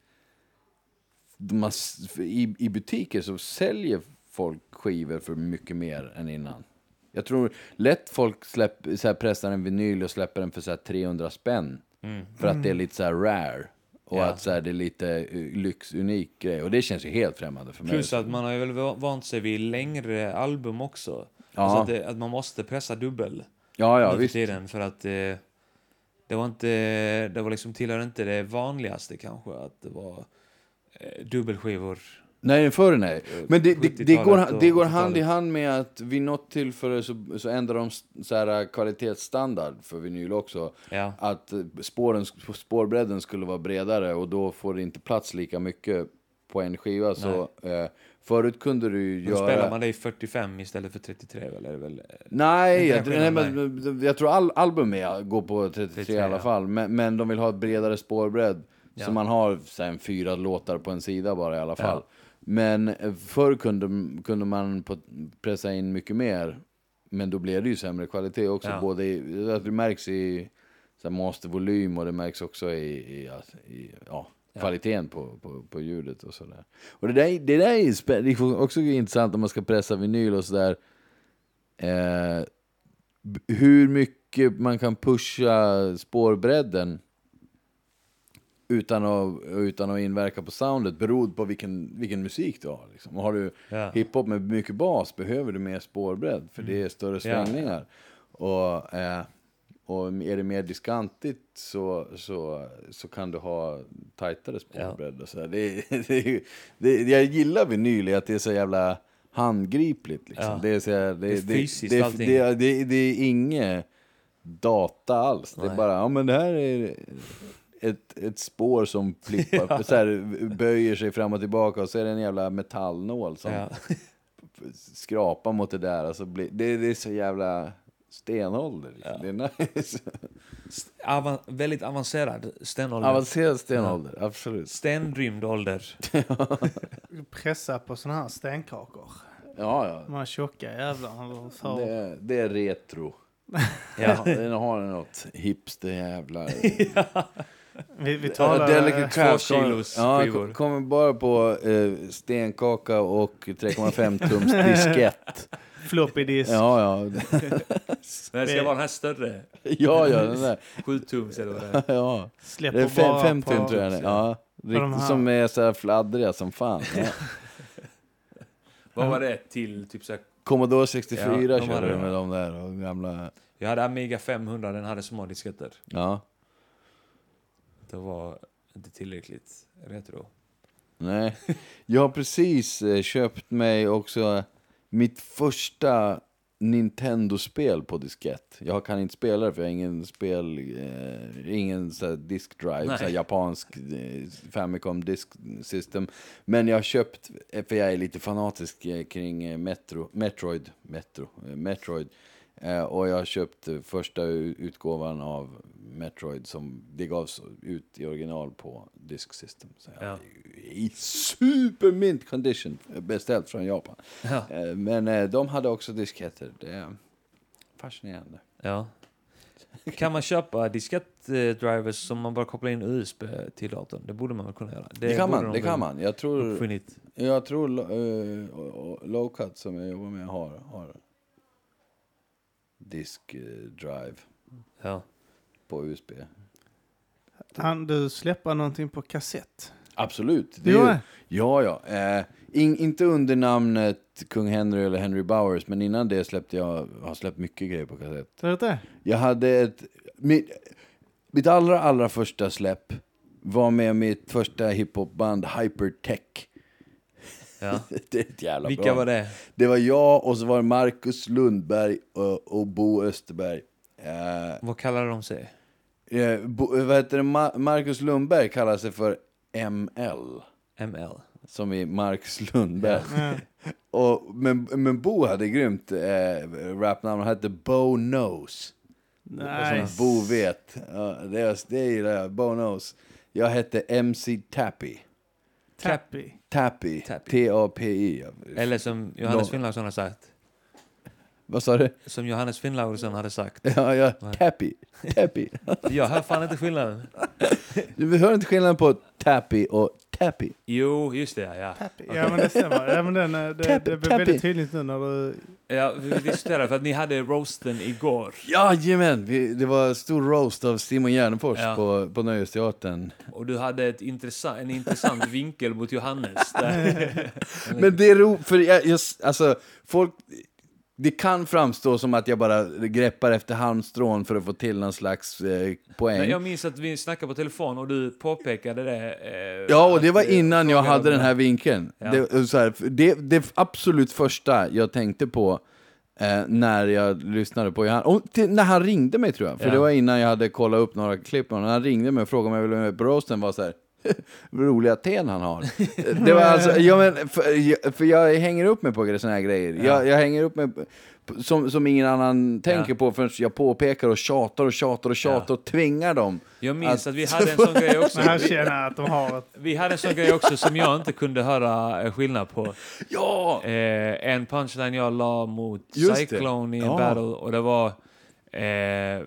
de har, i, i butiker så säljer folk skivor för mycket mer än innan. Jag tror lätt folk släpp, så här, pressar en vinyl och släpper den för så här 300 spänn. För att det är lite så här rare. Och Ja. att så här, det är lite uh, lyxunik grej. Och det känns ju helt främmande för mig. Plus att man har ju väl va- vant sig vid längre album också. Ja. Alltså att, det, att man måste pressa dubbel Ja, ja för visst. tiden för att eh, det var inte, det var liksom tillhör inte det vanligaste kanske att det var eh, dubbelskivor. Nej, förr nej. Men det, det, det, 70-talet går, det går hand i 80-talet. hand med att vid något tillfälle så, så ändrar de så här äh, kvalitetsstandard för vinyl också. Ja. Att eh, spåren, spårbredden skulle vara bredare och då får det inte plats lika mycket på en skiva. Så, eh, förut kunde du ju Då göra... spelar man det i 45 istället för 33 väl? Är väl? Nej, jag, nej men, jag tror all, album är, går på 33, 33, i alla fall. Men, men de vill ha ett bredare spårbredd. Ja. Så man har så här, en fyra låtar på en sida bara i alla fall. Ja. Men eh, förr kunde, kunde man på, pressa in mycket mer. Men då blev det ju sämre kvalitet också. Ja. Både i, det märks i så här, mastervolym och det märks också i, i, i ja, kvaliteten på, på, på ljudet och sådär. Och det där, det där är, det är också intressant om man ska pressa vinyl och sådär. Eh, hur mycket man kan pusha spårbredden utan att, utan att inverka på soundet beror på vilken, vilken musik du har. Liksom. Och har du Ja. hiphop med mycket bas behöver du mer spårbredd för det är större Ja. svängningar. Och, eh, och är det mer diskantigt så, så, så kan du ha tajtare spårbredd. Och så. Det, det, det, jag gillar vinyl att det är så jävla handgripligt. Liksom. Ja. Det, är så här, det, Det är fysiskt det, allting. det, det, det är inget data alls. Det är Nej. bara, ja men det här är ett, ett spår som flippar, så här, böjer sig fram och tillbaka och så är det en jävla metallnål som Ja. skrapar mot det där. Alltså, det, det är så jävla stenålder. Liksom. Det är nice. Avan väldigt avancerad stenålder. Avancerad stenålder, absolut. Stenrymd ålder. Pressa på såna här stenkakor. Ja, ja. De här tjocka jävlarna. För... Det, är- det är retro. Ja. Den har något hipster jävla Vi, vi Ja, talar... Delicate eh, två kilos ja, skivor. kommer bara på eh, stenkaka och 3,5 tums diskett. Floppy disk. Ja, ja. Det ska vara den här större. Ja, ja, den där. 7 tums eller vad det är. Ja. Släpper Det är fem, fem på- tum tror jag det är. Ja. de Riktigt som är så här fladdriga som fan. Ja. Vad var det till? Typ så här, Commodore 64 Ja, de körde du det. med de där och gamla... jag hade Amiga 500, den hade små disketter. Ja. Det var inte tillräckligt retro. Nej. Jag har precis eh, köpt mig också mitt första Nintendo-spel på diskett. Jag kan inte spela det för jag har ingen spel, eh, ingen så disk drive, så japansk eh, Famicom disk system. Men jag har köpt, eh, för jag är lite fanatisk eh, kring eh, Metro, Metroid, Metro, eh, Metroid. Och jag har köpt första utgåvan av Metroid som det gavs ut i original på Disk System. Så jag Ja. I super mint condition, beställt från Japan. Ja. Eh, Men eh, de hade också disketter. Det är fascinerande. ja. Kan man köpa diskettdrivers som man bara kopplar in USB till datorn? Det borde man väl kunna göra? Det, kan borde man, de det kan man. Jag tror, jag tror uh, Lowcut som jag jobbar med har, har disk eh, drive Ja. på USB. Han, du släppa någonting på kassett? Absolut. Det är ju- det? Ja, ja. Eh, in, inte under namnet Kung Henry eller Henry Bowers, men innan det släppte jag, har släppt mycket grejer på kassett. Tror du det? Jag hade ett, mitt, mitt allra, allra första släpp var med mitt första hiphopband Hypertech. Ja. Det är ett jävla Vilka bra. var det? Det var jag och så var det Marcus Lundberg och, och Bo Österberg. Eh, Vad kallar de sig? eh, Bo, vad heter det? Ma- Marcus Lundberg kallar sig för ML, ML. som i Marcus Lundberg. Ja. Och, men, men Bo hade grymt eh, rapnamn, han hette Bo Knows. Nej. Som Bo vet. Ja, det, gillar jag, Bo Knows. Jag hette MC Tappy. Tappy. Tappy. T-A-P-I. Eller som Johannes Finnlaugsson har sagt. Vad sa du? Som Johannes Finnlaugsson hade sagt. Ja, ja, Tappy. Tappy. Jag hör fan inte skillnaden. Du hör inte skillnaden på Tappy och Tappy? Jo, just det. Ja. Tappy. Ja men det stämmer. Ja, men den, eh, det, Tappy, det tappy. väldigt tydligt nu när du... ja vi diskuterade för att ni hade roasten igår. Jajamän! Vi, det var stor roast av Simon Gärdenfors Ja. på, på Nöjesteatern. Och du hade ett intressant, en intressant vinkel mot Johannes. Där. Men det är roligt, för jag, jag, alltså, folk... Det kan framstå som att jag bara greppar efter halmstrån för att få till någon slags eh, poäng. Men jag minns att vi snackade på telefon och du påpekade det. Eh, Ja, och det var eh, innan jag hade den här vinkeln. Ja. Det, så här, det, det absolut första jag tänkte på eh, när jag lyssnade på Johan, och till, när han ringde mig tror jag, för Ja. det var innan jag hade kollat upp några klipp, och när han ringde mig och frågade om jag ville med på roasten var så här roliga ten han har. Det var alltså, ja, men, för, för jag hänger upp mig på såna här grejer. Jag, jag hänger upp mig som, som ingen annan tänker Ja. på förrän jag påpekar och tjatar och tjatar och tjatar Ja. och tvingar dem. Jag minns Att- att vi hade en sån grej också. Men han känner att de har ett... Vi hade en sån grej också som jag inte kunde höra eh, skillnad på. Ja! Eh, en punchline jag la mot Just det. Cyclone i en Ja. battle och det var eh,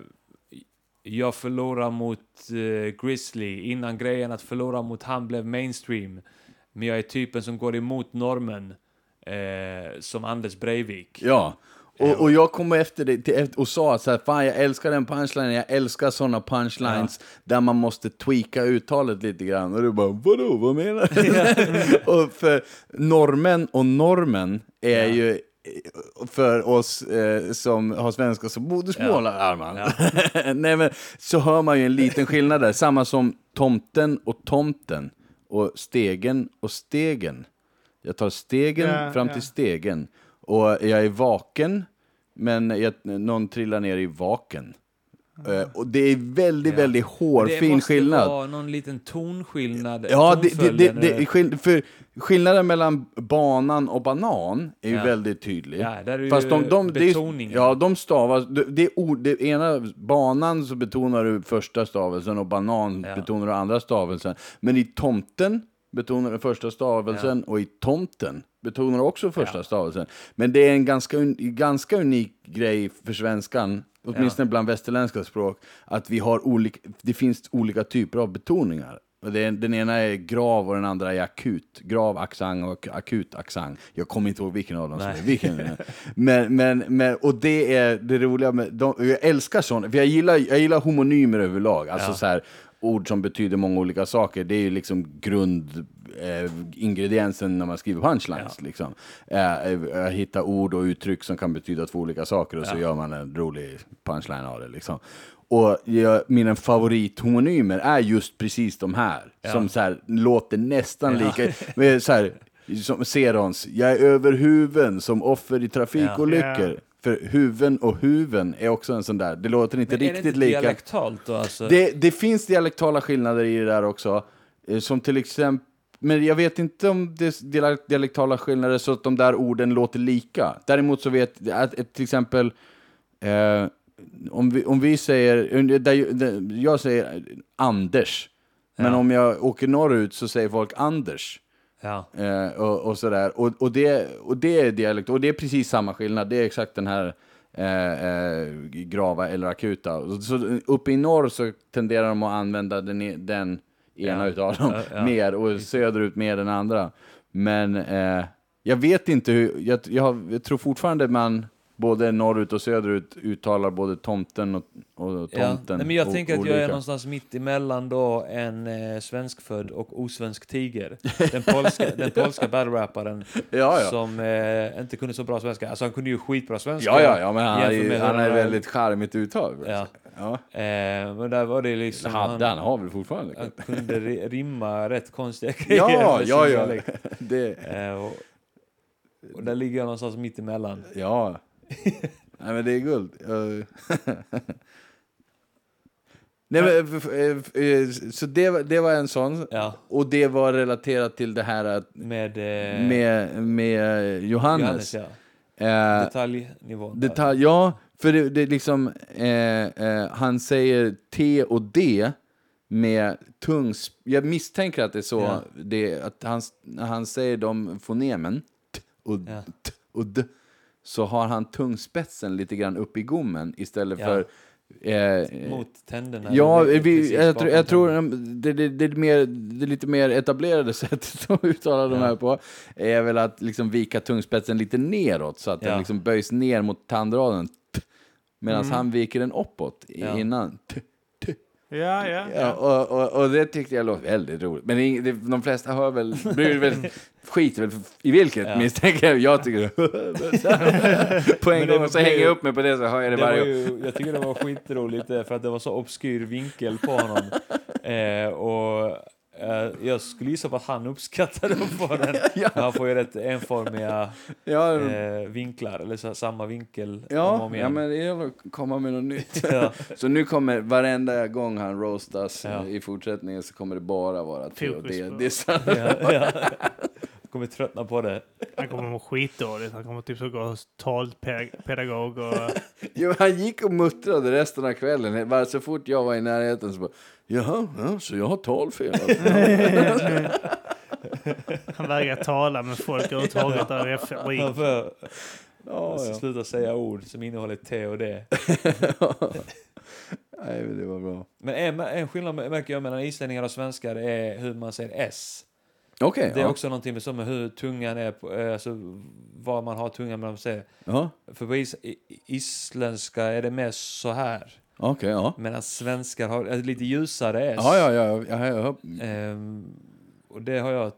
jag förlorade mot eh, Grizzly innan grejen att förlora mot han blev mainstream. Men jag är typen som går emot normen eh, som Anders Breivik. Ja. Och, och jag kom efter det till, och sa så här, fan jag älskar den punchlinen, jag älskar såna punchlines där man måste tweaka uttalet lite grann. Och du bara, vadå, vad menar du? och för normen och normen är ju eh, för oss eh, som har svenska som modersmål, Arman. Nej men, så hör man ju en liten skillnad där. Samma som tomten och tomten. Och stegen och stegen. Jag tar stegen Ja, fram ja. till stegen. Och jag är vaken, men jag, någon trillar ner i vaken. Eh, och det är väldigt, Ja. väldigt det hårfin måste skillnad. vara någon liten tonskillnad. Ja, det, det, det, det, för skillnaden mellan banan och banan är ju Ja. väldigt tydlig. Ja, där är ju Fast de, de, det är, betoningen. ja, de stavas, det, det, är ord, det ena, banan så betonar du första stavelsen och banan Ja. betonar du andra stavelsen. Men i tomten betonar du första stavelsen och i tomten betonar du också första stavelsen. Men det är en ganska, ganska unik grej för svenskan åtminstone bland västerländska språk, att vi har olika, det finns olika typer av betoningar. Den ena är grav och den andra är akut. Grav accent och akut accent. Jag kommer inte ihåg vilken av dem som är vilken. men, men, men, och det är det roliga med, de, jag älskar sånt, för jag gillar, jag gillar homonymer överlag. Alltså Ja. så här, ord som betyder många olika saker, det är ju liksom grund eh, när man skriver punchlines. Liksom. Eh, eh, hitta ord och uttryck som kan betyda två olika saker och så Ja. gör man en rolig punchline av det. Liksom. Och jag, mina favorithomonymer är just precis de här, Ja. som så här, låter nästan lika. Men Så här, som Serons, jag är över huven som offer i trafikolyckor. För huven och huven är också en sån där, det låter inte Men är det riktigt inte lika. dialektalt då? Alltså? Det, det finns dialektala skillnader i det där också. Eh, Som till exempel, men jag vet inte om det är dialek- dialektala skillnader så att de där orden låter lika. Däremot så vet jag att till exempel, eh, om, vi, om vi säger, där, där, jag säger Anders, men Ja. om jag åker norrut så säger folk Anders. Ja. Eh, och, och sådär. Och, och, det, och det är dialekt, och det är precis samma skillnad. Det är exakt den här eh, eh, grava eller akuta. Och Så uppe i norr så tenderar de att använda den, e- den ena Ja. utav dem Ja, mer och söderut mer den andra. Men eh, jag vet inte hur, jag, jag, jag tror fortfarande man både norrut och söderut uttalar både tomten och, och Ja. tomten. Nej, men jag tänker att jag är någonstans mitt emellan då en eh, svenskfödd och osvensk tiger. Den polska, den polska battle-rapparen Ja, ja. som eh, inte kunde så bra svenska. Alltså han kunde ju skitbra svenska. Ja, ja, ja, men han, är han är han- väldigt charmigt uttal. Ja. ja. Eh, men där var det liksom... Hade han, har väl fortfarande. han kunde ri- rimma rätt konstiga grejer. Ja, ja, ja. Det, Eh, och, och där ligger jag någonstans mitt emellan. ja. Nej, men det är guld. Nej, men, eh, så det, var- det var en sån. Ja, Och det var relaterat till det här att, med, eh, med, med Johannes. Johannes. Ja. Eh, Detaljnivån. detalj, ja, för det, det liksom, eh, eh, han säger T och D med tungs... Jag misstänker att det är så, Ja. det, att han, han säger de fonemen, t och, Ja. t och d, så har han tungspetsen lite grann upp i gommen istället Ja. för... Eh, Mot tänderna. Ja, vi, jag, bakom jag tror det, det, det, är mer, det är lite mer etablerade sättet att uttala de Ja. här på är väl att liksom vika tungspetsen lite neråt så att Ja. den liksom böjs ner mot tandraden. Medan han viker den uppåt Ja. innan. T- Ja, ja. Ja, ja. och, och, och det tyckte jag låter väldigt roligt. Men det, de flesta hör väl, bryr väl, skiter väl i vilket Ja. misstänker jag. Jag tycker På en gång så hänger jag upp mig på det så hör jag det, Det var varje ju, jag tycker det var skitroligt eh, för att det var så obskyr vinkel på honom. Eh, och jag skulle gissa på att han uppskattade att få den. Ja. Han får ju rätt enformiga Ja, eh, vinklar, eller så, samma vinkel om och Ja, om ja, men det gäller att komma med något nytt. Ja. Så nu kommer varenda gång han roastas Ja. eh, i fortsättning så kommer det bara vara Fokus D. på- Det är sant. Kommer tröttna på det. Han kommer må skitdåligt. Han kommer typ så gå hos talpedagog och... Jo, han gick och muttrade resten av kvällen. Bara så fort jag var i närheten så bara, jaha, ja, så jag har talfel. Han vägrar tala med folk överhuvudtaget. Där. Han får ja, ja. sluta säga ord som innehåller T och D. Nej, men det var bra. Men en, en skillnad märker jag mellan islänningar och svenskar är hur man säger S. Okej, Det är ja. också någonting med, hur tungan är, på, eh, alltså var man har tungan man säger. Ja, För på is, isländska är det mer så här. okej, ja. Medan svenskar har ett lite ljusare S. Ja, ja, ja. ja, ja. Ehm, och det har jag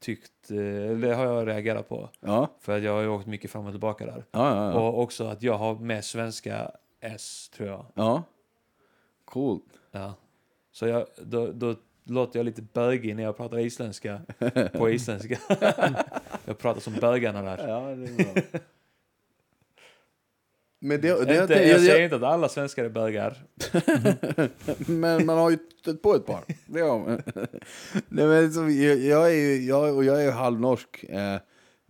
tyckt, eh, det har jag reagerat på. Ja, För att jag har åkt mycket fram och tillbaka där. ja. Och också att jag har med svenska S, tror jag. ja. Coolt. Ja. Så jag, då, då låter jag lite bögig när jag pratar isländska på isländska. jag pratar som bögarna där. Ja, det. Men det, det, inte, det, jag det, säger inte att alla svenskar är bögar. Men man har ju stött på ett par. Det har man. Nej, men så, jag, jag är ju jag, och jag är ju halvnorsk. Eh,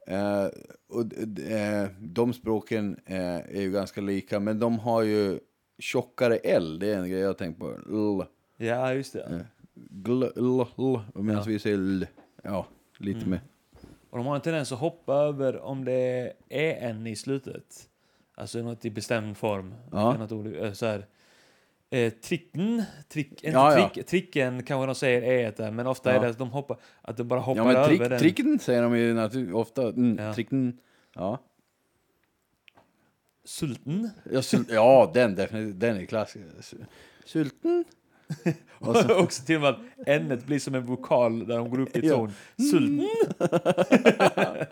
eh, och eh, de språken eh, är ju ganska lika, men de har ju tjockare L. Det är en grej jag har tänkt på. L, Ja, just det. Gl, l, l, medan Ja. vi säger L. Ja, lite Mm. mer. Och de har en tendens att hoppa över om det är en i slutet. Alltså något i bestämd form. Ja. Något ord, eh, så här. Eh, tricken, trick, inte Ja, ja. trick, tricken kanske de säger är ett där, men ofta Ja. är det att de hoppar, att de bara hoppar Ja, men över trick, den. tricken säger de ju natur- ofta. Mm, Ja. Tricken. Ja. Sulten. Ja, sul- ja, den definitivt. Den är klassisk. Sulten. Och så- också till och med att n blir som en vokal där de går upp i ton. Sulten.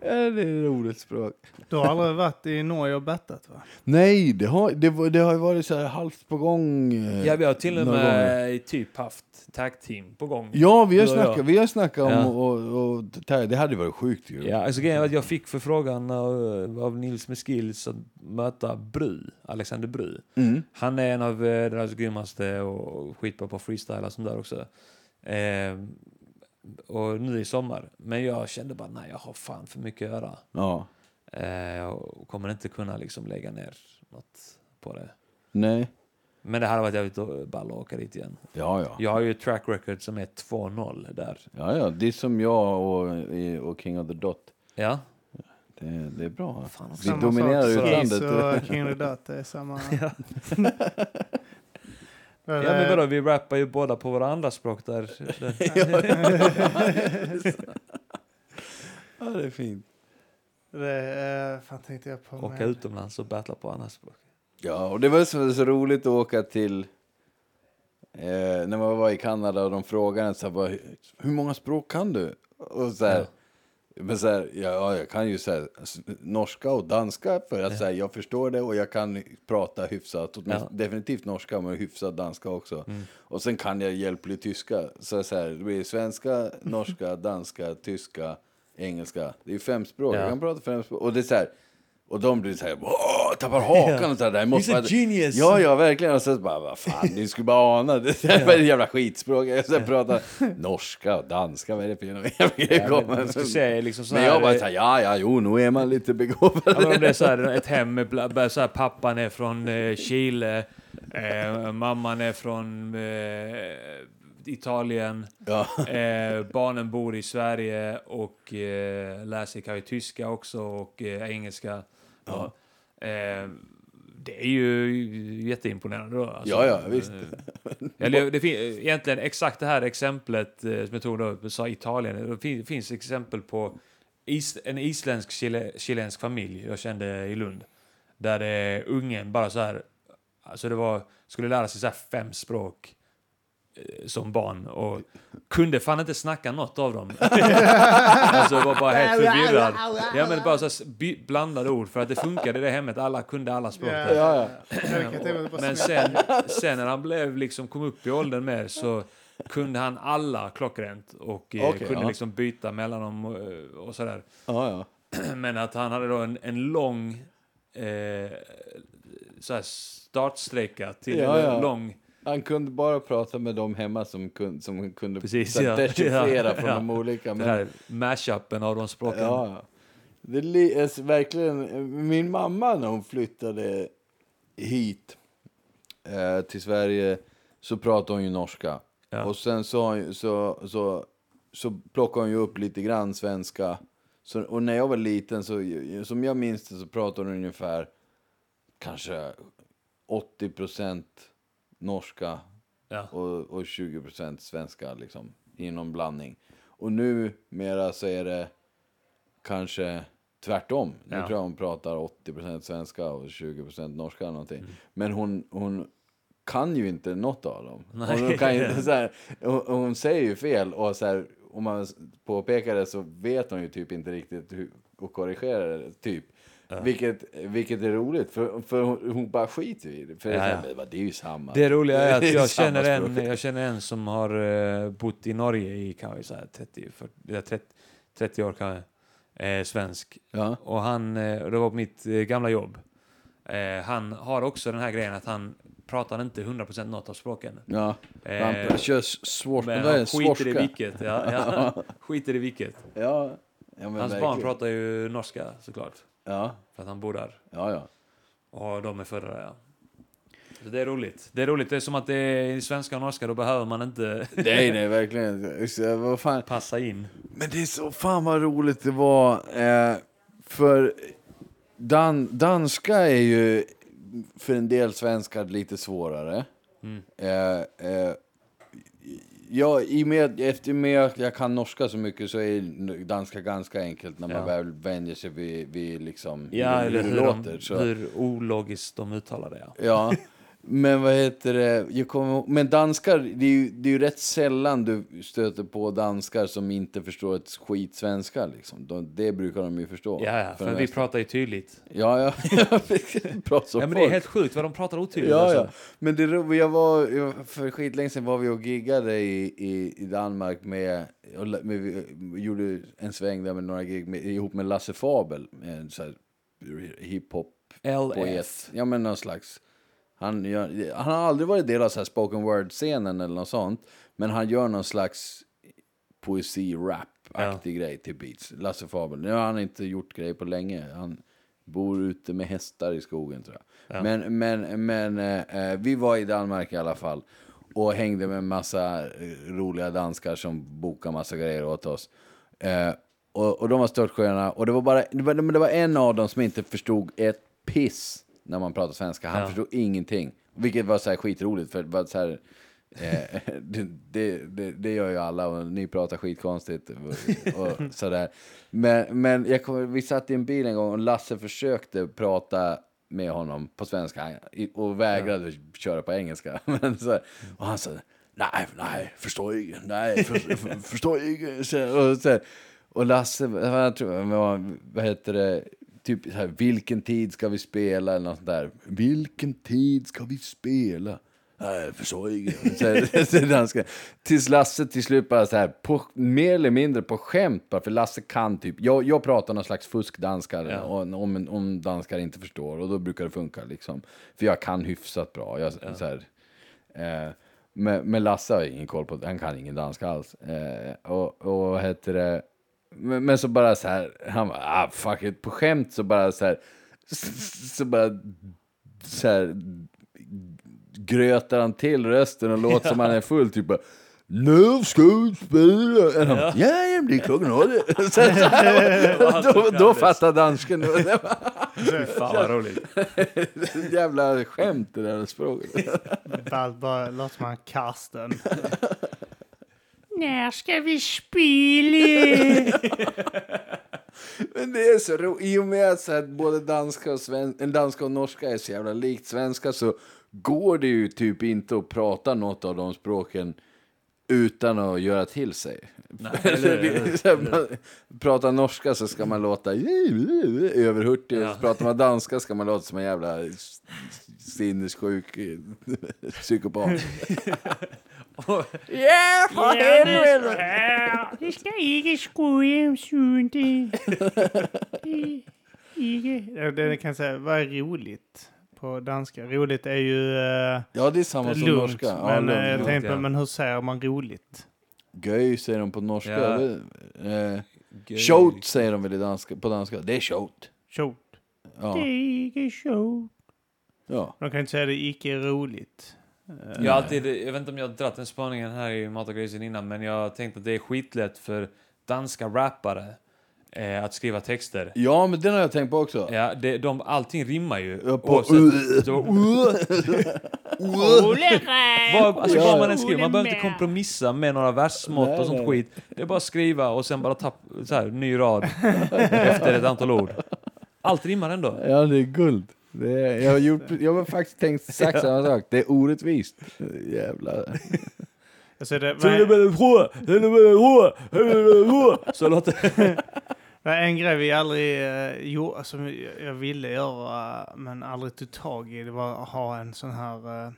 Ja, det är roligt språk. Du har aldrig varit i Norge och bettat va? Nej, det har, det, det har ju varit så här halvt på gång. eh, Ja, vi har till och med typ haft tag team på gång. Ja, vi har snackat, vi har snackat om Ja. och, och, och, det hade varit sjukt ju. Ja, alltså grejen jag fick förfrågan av, av Nils med skills att möta Bry, Alexander Bry. Mm. Han är en av eh, deras grymmaste och skitbra på freestyle och sånt där också. Eh, och nu i sommar. Men jag kände bara, nej jag har fan för mycket att göra. Ja. Eh, och kommer inte kunna liksom lägga ner något på det. Nej. Men det hade varit jävligt ball att åka dit igen. Ja, ja. Jag har ju ett track record som är 2-0 där. Ja, ja. Det är som jag och, och King of the Dot. Ja, Det, det är bra. Fan, vi dominerar sak. utlandet. Kiss och King of the Dot, det är samma. Ja. Ja men vadå, vi rappar ju båda på våra andra språk där. ja, det är fint. Det eh, fan tänkte jag på. Åka med- utomlands och battla på andra språk. Ja, och det var så, så roligt att åka till... Eh, när man var i Kanada och de frågade så här, bara, hur många språk kan du? Och så här, Men så här, ja, ja, jag kan ju så här, s- norska och danska för att så här, jag förstår det och jag kan prata hyfsat. Ja. Definitivt norska men hyfsat danska också. Och sen kan jag hjälpligt tyska. Så, så här, det blir svenska, norska, danska, tyska, engelska. Det är fem språk. Ja. Jag kan prata fem språk. Och det är så här, och de blir så här, "Åh, tappar hakan och så här. Det här måste He's a genius. Ja, ja, verkligen. Och så bara, vad fan, ni skulle bara ana. Det är bara ett jävla skitspråk. Jag ska prata norska och danska, vad är det för men, säga liksom Men jag bara såhär, ja, ja, jo, nu är man lite begåvad. Ja, men om det är så här, ett hem med bla- bla- så här, pappan är från eh, Chile, eh, mamman är från eh, Italien, Ja. eh, barnen bor i Sverige och eh, läser kan ju tyska också och eh, engelska. Ja. Eh, det är ju jätteimponerande då. alltså. Ja, ja, visst. Eh, Eller, det fin- egentligen exakt det här exemplet eh, som jag tog då, sa Italien. Det fin- finns exempel på is, en isländsk chile, chilensk familj jag kände i Lund. Där det, ungen bara så här, alltså det var, skulle lära sig så fem språk eh, som barn och kunde fan inte snacka något av dem. alltså var bara helt förvirrad. Ja men bara så blandade ord för att det funkade i det hemmet. Alla kunde alla språk. Ja, ja. Jag bara Men sen, sen när han blev liksom, kom upp i åldern mer så kunde han alla klockrent och eh, Okej, kunde ja. liksom byta mellan dem och, och sådär. ja, ja. Men att han hade då en, en lång eh, startsträcka till Ja, en ja. lång... Han kunde bara prata med dem hemma som kunde, som kunde Precis, ja. dechiffrera Ja, från ja. de olika. Den Men, här mashupen av de språken. ja. Det är verkligen, min mamma när hon flyttade hit eh, till Sverige så pratade hon ju norska. Ja. Och sen så, så, så, så plockade hon ju upp lite grann svenska. Så, och när jag var liten, så, som jag minns det, så pratade hon ungefär kanske 80 procent norska Ja. och, och 20 procent svenska liksom, i någon blandning. Och nu mera så är det kanske tvärtom. Nu Ja. tror jag hon pratar 80 procent svenska och 20 procent norska eller någonting. Mm. Men hon, hon kan ju inte något av dem. Nej. Hon, kan inte så här, hon, hon säger ju fel och så här, om man påpekar det så vet hon ju typ inte riktigt hur att korrigera det. Typ. Vilket, vilket är roligt, för, för hon, hon bara skiter i det. För Ja, ja. här, "Men det är ju samma. Det roliga är att jag känner, en, jag känner en som har eh, bott i Norge i kanske så här 30, 40, eller 30, 30 år kanske. Eh, svensk. Ja. Och han, eh, det var på mitt eh, gamla jobb. Eh, han har också den här grejen att han pratar inte 100% något av språken. Ja, Eh, han kör svårt. Men han skiter i vilket. Ja, ja, skiter i vilket. Ja, ja Hans verkligen. barn pratar ju norska såklart. Ja, För att han bor där. ja, ja. Och de är födda där ja. Så det är roligt. Det är roligt. Det är som att det är i svenska och norska, då behöver man inte Nej, nej, verkligen. Så, Vad fan. passa in. Men det är så fan vad roligt det var. Eh, för Dan, danska är ju för en del svenskar lite svårare. Mm. Eh, eh, jag, i med, efter med att jag kan norska så mycket så är danska ganska enkelt när man Ja. väl vänjer sig vid, vid liksom Ja, det hur, låter. de, Så. hur ologiskt de uttalar det. Ja. Ja, men vad heter det? Jag kommer, men danskar, det är, ju, det är ju rätt sällan du stöter på danskar som inte förstår ett skit svenska. Liksom. De, det brukar de ju förstå. Ja, ja, för för vi mesta. pratar ju tydligt. Ja, ja. Bra som Ja, men det är helt sjukt vad de pratar otydligt. Ja, alltså. ja. Men det, jag var, jag, för skitlänge sedan var vi och giggade i, i, i Danmark med, med, vi gjorde en sväng där med några gig med, ihop med Lasse Fabel, en så här hiphop LF. poet. Ja men någon slags. Han, gör, han har aldrig varit del av så här spoken word-scenen eller något sånt. Men han gör någon slags poesi-rap-aktig grej till beats. Lasse Fabel. Nu har han inte gjort grejer på länge. Han bor ute med hästar i skogen tror jag. Ja. Men, men, men eh, eh, vi var i Danmark i alla fall. Och hängde med massa eh, roliga danskar som bokade massa grejer åt oss. Eh, och, och de var störtsköna. Och det var bara det var, det var en av dem som inte förstod ett piss när man pratar svenska. Han Ja. förstod ingenting. Vilket var så här skitroligt. För det var så här, eh, det, det, det, det gör ju alla och ni pratar skitkonstigt och, och sådär. Men, men jag kommer, vi satt i en bil en gång och Lasse försökte prata med honom på svenska och vägrade köra på engelska. Men så, och han sa nej, nej, förstår inte, nej, för, för, förstår inte. Och, så, och Lasse, tror, vad, vad heter det, typ så här, vilken tid ska vi spela eller något sånt där. Vilken tid ska vi spela? Nej, jag förstår danska. Tills Lasse till slut bara så här, på, mer eller mindre på skämt bara, för Lasse kan typ, jag, jag pratar någon slags fuskdanska Ja. och, om, om danskar inte förstår och då brukar det funka liksom. För jag kan hyfsat bra. Jag, så här, eh, men, men Lasse har ingen koll på, han kan ingen danska alls. Eh, och, och heter det, men, men så bara så här, han bara, ah fuck it, på skämt så bara så här, så bara så här grötar han till rösten och låter som han är full, typ bara nu ska vi spela! Ja, ja, det är klockan åtta. Så- så- Då, då fattar dansken. Det Fy fan vad roligt. var ett jävla skämt det där språket. Bara, bara låter som han Karsten. När ska vi spela? Men det är så roligt, i och med att både danska och, sven, en danska och norska är så jävla likt svenska så går det ju typ inte att prata något av de språken utan att göra till sig. eller här, man pratar norska så ska man låta överhurtig, Ja. pratar man danska ska man låta som en jävla sinnessjuk eh, psykopat. Ja, för helvete! Det ska ikke skoja om sundet. Ikke. Det kan jag säga, vad är roligt på danska? Roligt är ju uh, Ja, det är samma som lugnt. norska. Ja, men lugnt, eh, jag lugnt. tänkte, ja. men hur säger man roligt? Göj säger de på norska. Ja. Det- Eh, Gøy. Shot säger de väl i danska, på danska. Det är shot. Short. Ja. Det är ikke short. ja. De kan inte säga det är icke roligt. Eh, Jag, alltid, jag vet inte om jag har dratt den spaningen här i Mat och Grisen innan, men jag har tänkt att det är skitlätt för danska rappare eh, att skriva texter. ja, men den har jag tänkt på också. Ja, det, de, allting rimmar ju. Ja, på- Oavsett- så, vad, alltså, vad man än skriver, man behöver inte kompromissa med några versmått Nej, och sånt nej. skit. Det är bara att skriva och sen bara ta så här, ny rad efter ett antal ord. Allt rimmar ändå. Ja, det är guld. Det jag, har gjort, jag har faktiskt tänkt exakt samma sak. Det är orättvist. Jävlar. Alltså det, Så låter är en grej vi aldrig uh, gjorde, som jag- jag ville göra men aldrig tog tag i. Det var att ha en sån här eh,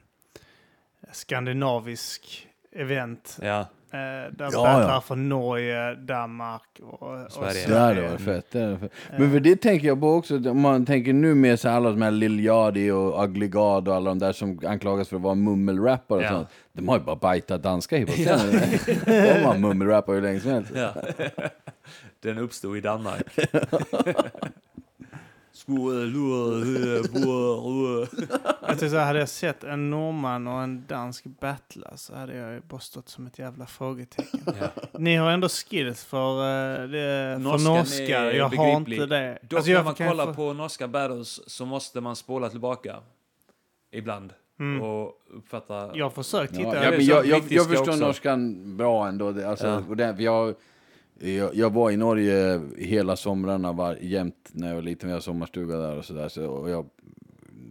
skandinavisk event. Ja, där Ja, battlar ja. från Norge, Danmark och, och Sverige. Det hade varit fett. Det fett. Men för det tänker jag på också. Om man tänker nu med så alla de här Lil Yachty och Ugly God och alla de där som anklagas för att vara mummelrappare och Ja. sånt. De har ju bara bajtat danska hiphop-scenen. De har mummelrappare hur länge som helst. ja. Den uppstod i Danmark. Jag tycker så här, hade jag sett en norrman och en dansk battla så hade jag ju bara stått som ett jävla frågetecken. Ja. Ni har ändå skills för, uh, det, för Norskan norska. Jag har inte det. Dock Alltså, när jag man kan kollar få- på norska battles så måste man spola tillbaka. Ibland. Mm. Och uppfatta... Jag har försökt titta. Ja, jag, jag, brittiska jag förstår också. norskan bra ändå. Alltså, Ja. och det, jag, jag, jag var i Norge hela somrarna var, jämt när jag var liten. Vi har sommarstuga där och sådär. Så, och jag,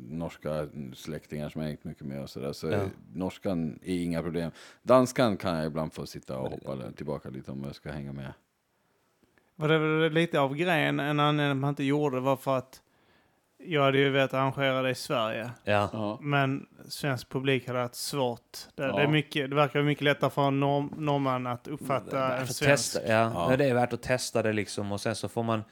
norska släktingar som jag hängt mycket med och sådär. Så Ja. norskan är inga problem. Danskan kan jag ibland få sitta och hoppa tillbaka lite om jag ska hänga med. Det var väl lite av grejen, en anledning man inte gjorde det var för att jag hade ju velat arrangera det i Sverige. Ja. Ja. Men svensk publik hade haft svårt. Det, Ja. det, är mycket, det verkar mycket lättare för en norm, norrman att uppfatta en svensk. testa, ja. Ja. Det är värt att testa det liksom och sen så får man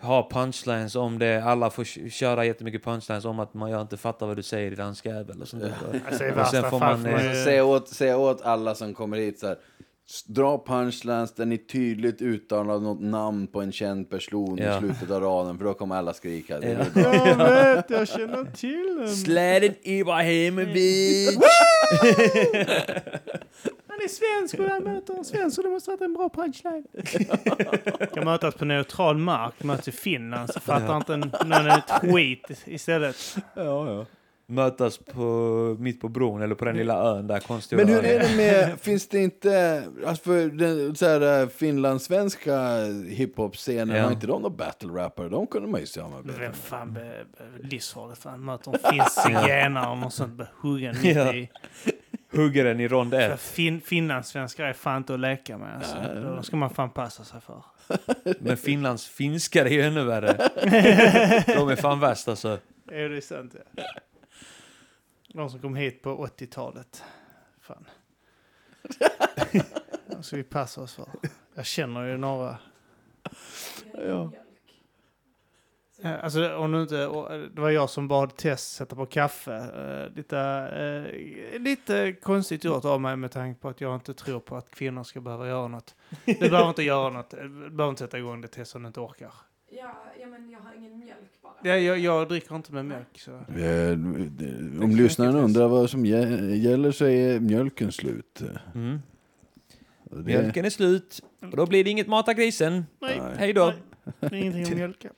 ha punchlines om det. Alla får k- köra jättemycket punchlines om att man jag inte fattar vad du säger i dansk jävel och sånt där. Alltså, i Och värsta sen får fall man, får man eh, ju... Säg åt, säg åt alla som kommer hit så här. Dra punchlines där ni tydligt uttalar något namn på en känd person Ja. i slutet av raden, för då kommer alla skrika. Ja. Jag vet, jag känner till den. Sladen Ibrahimovic! Han är svensk och jag möter en svensk och det måste ha varit en bra punchline. Ska mötas på neutral mark, möts i Finland så fattar inte någon ett skit istället. ja, ja. Mötas på, mitt på bron eller på den lilla ön där konstiga Men hur är det med, finns det inte, alltså för den så här, eh, finlandssvenska hiphop-scenen, Ja. har inte de några battle-rappare? De kunde man ju samarbeta Vem med. fan be, fan möter en finsk zigenare och något sånt huggen mitt Ja. i. Hugger den i rond ett. fin, finlandssvenskar är fan inte att leka med. Alltså. Då ska man fan passa sig för. Men Finlands finskar är ju ännu värre. De är fan värst alltså. Är det sant? Ja. De som kom hit på 80-talet. Fan. De ska vi passa oss för. Jag känner ju några. Ja. Alltså, om du inte, eh, det var jag som bad Tess sätta på kaffe. Eh, lite, eh, lite konstigt gjort av mig med tanke på att jag inte tror på att kvinnor ska behöva göra något. Du behöver inte göra något. Du behöver inte sätta igång det Tess om du inte orkar. Ja, ja, men jag har ingen mjölk. Ja, jag, jag dricker inte med mjölk. Så. Eh, Om lyssnaren undrar vad som gä- gäller så är mjölken slut. Mm. Det- Mjölken är slut och då blir det inget mata grisen. Nej, Hej då. nej, ingenting om mjölka.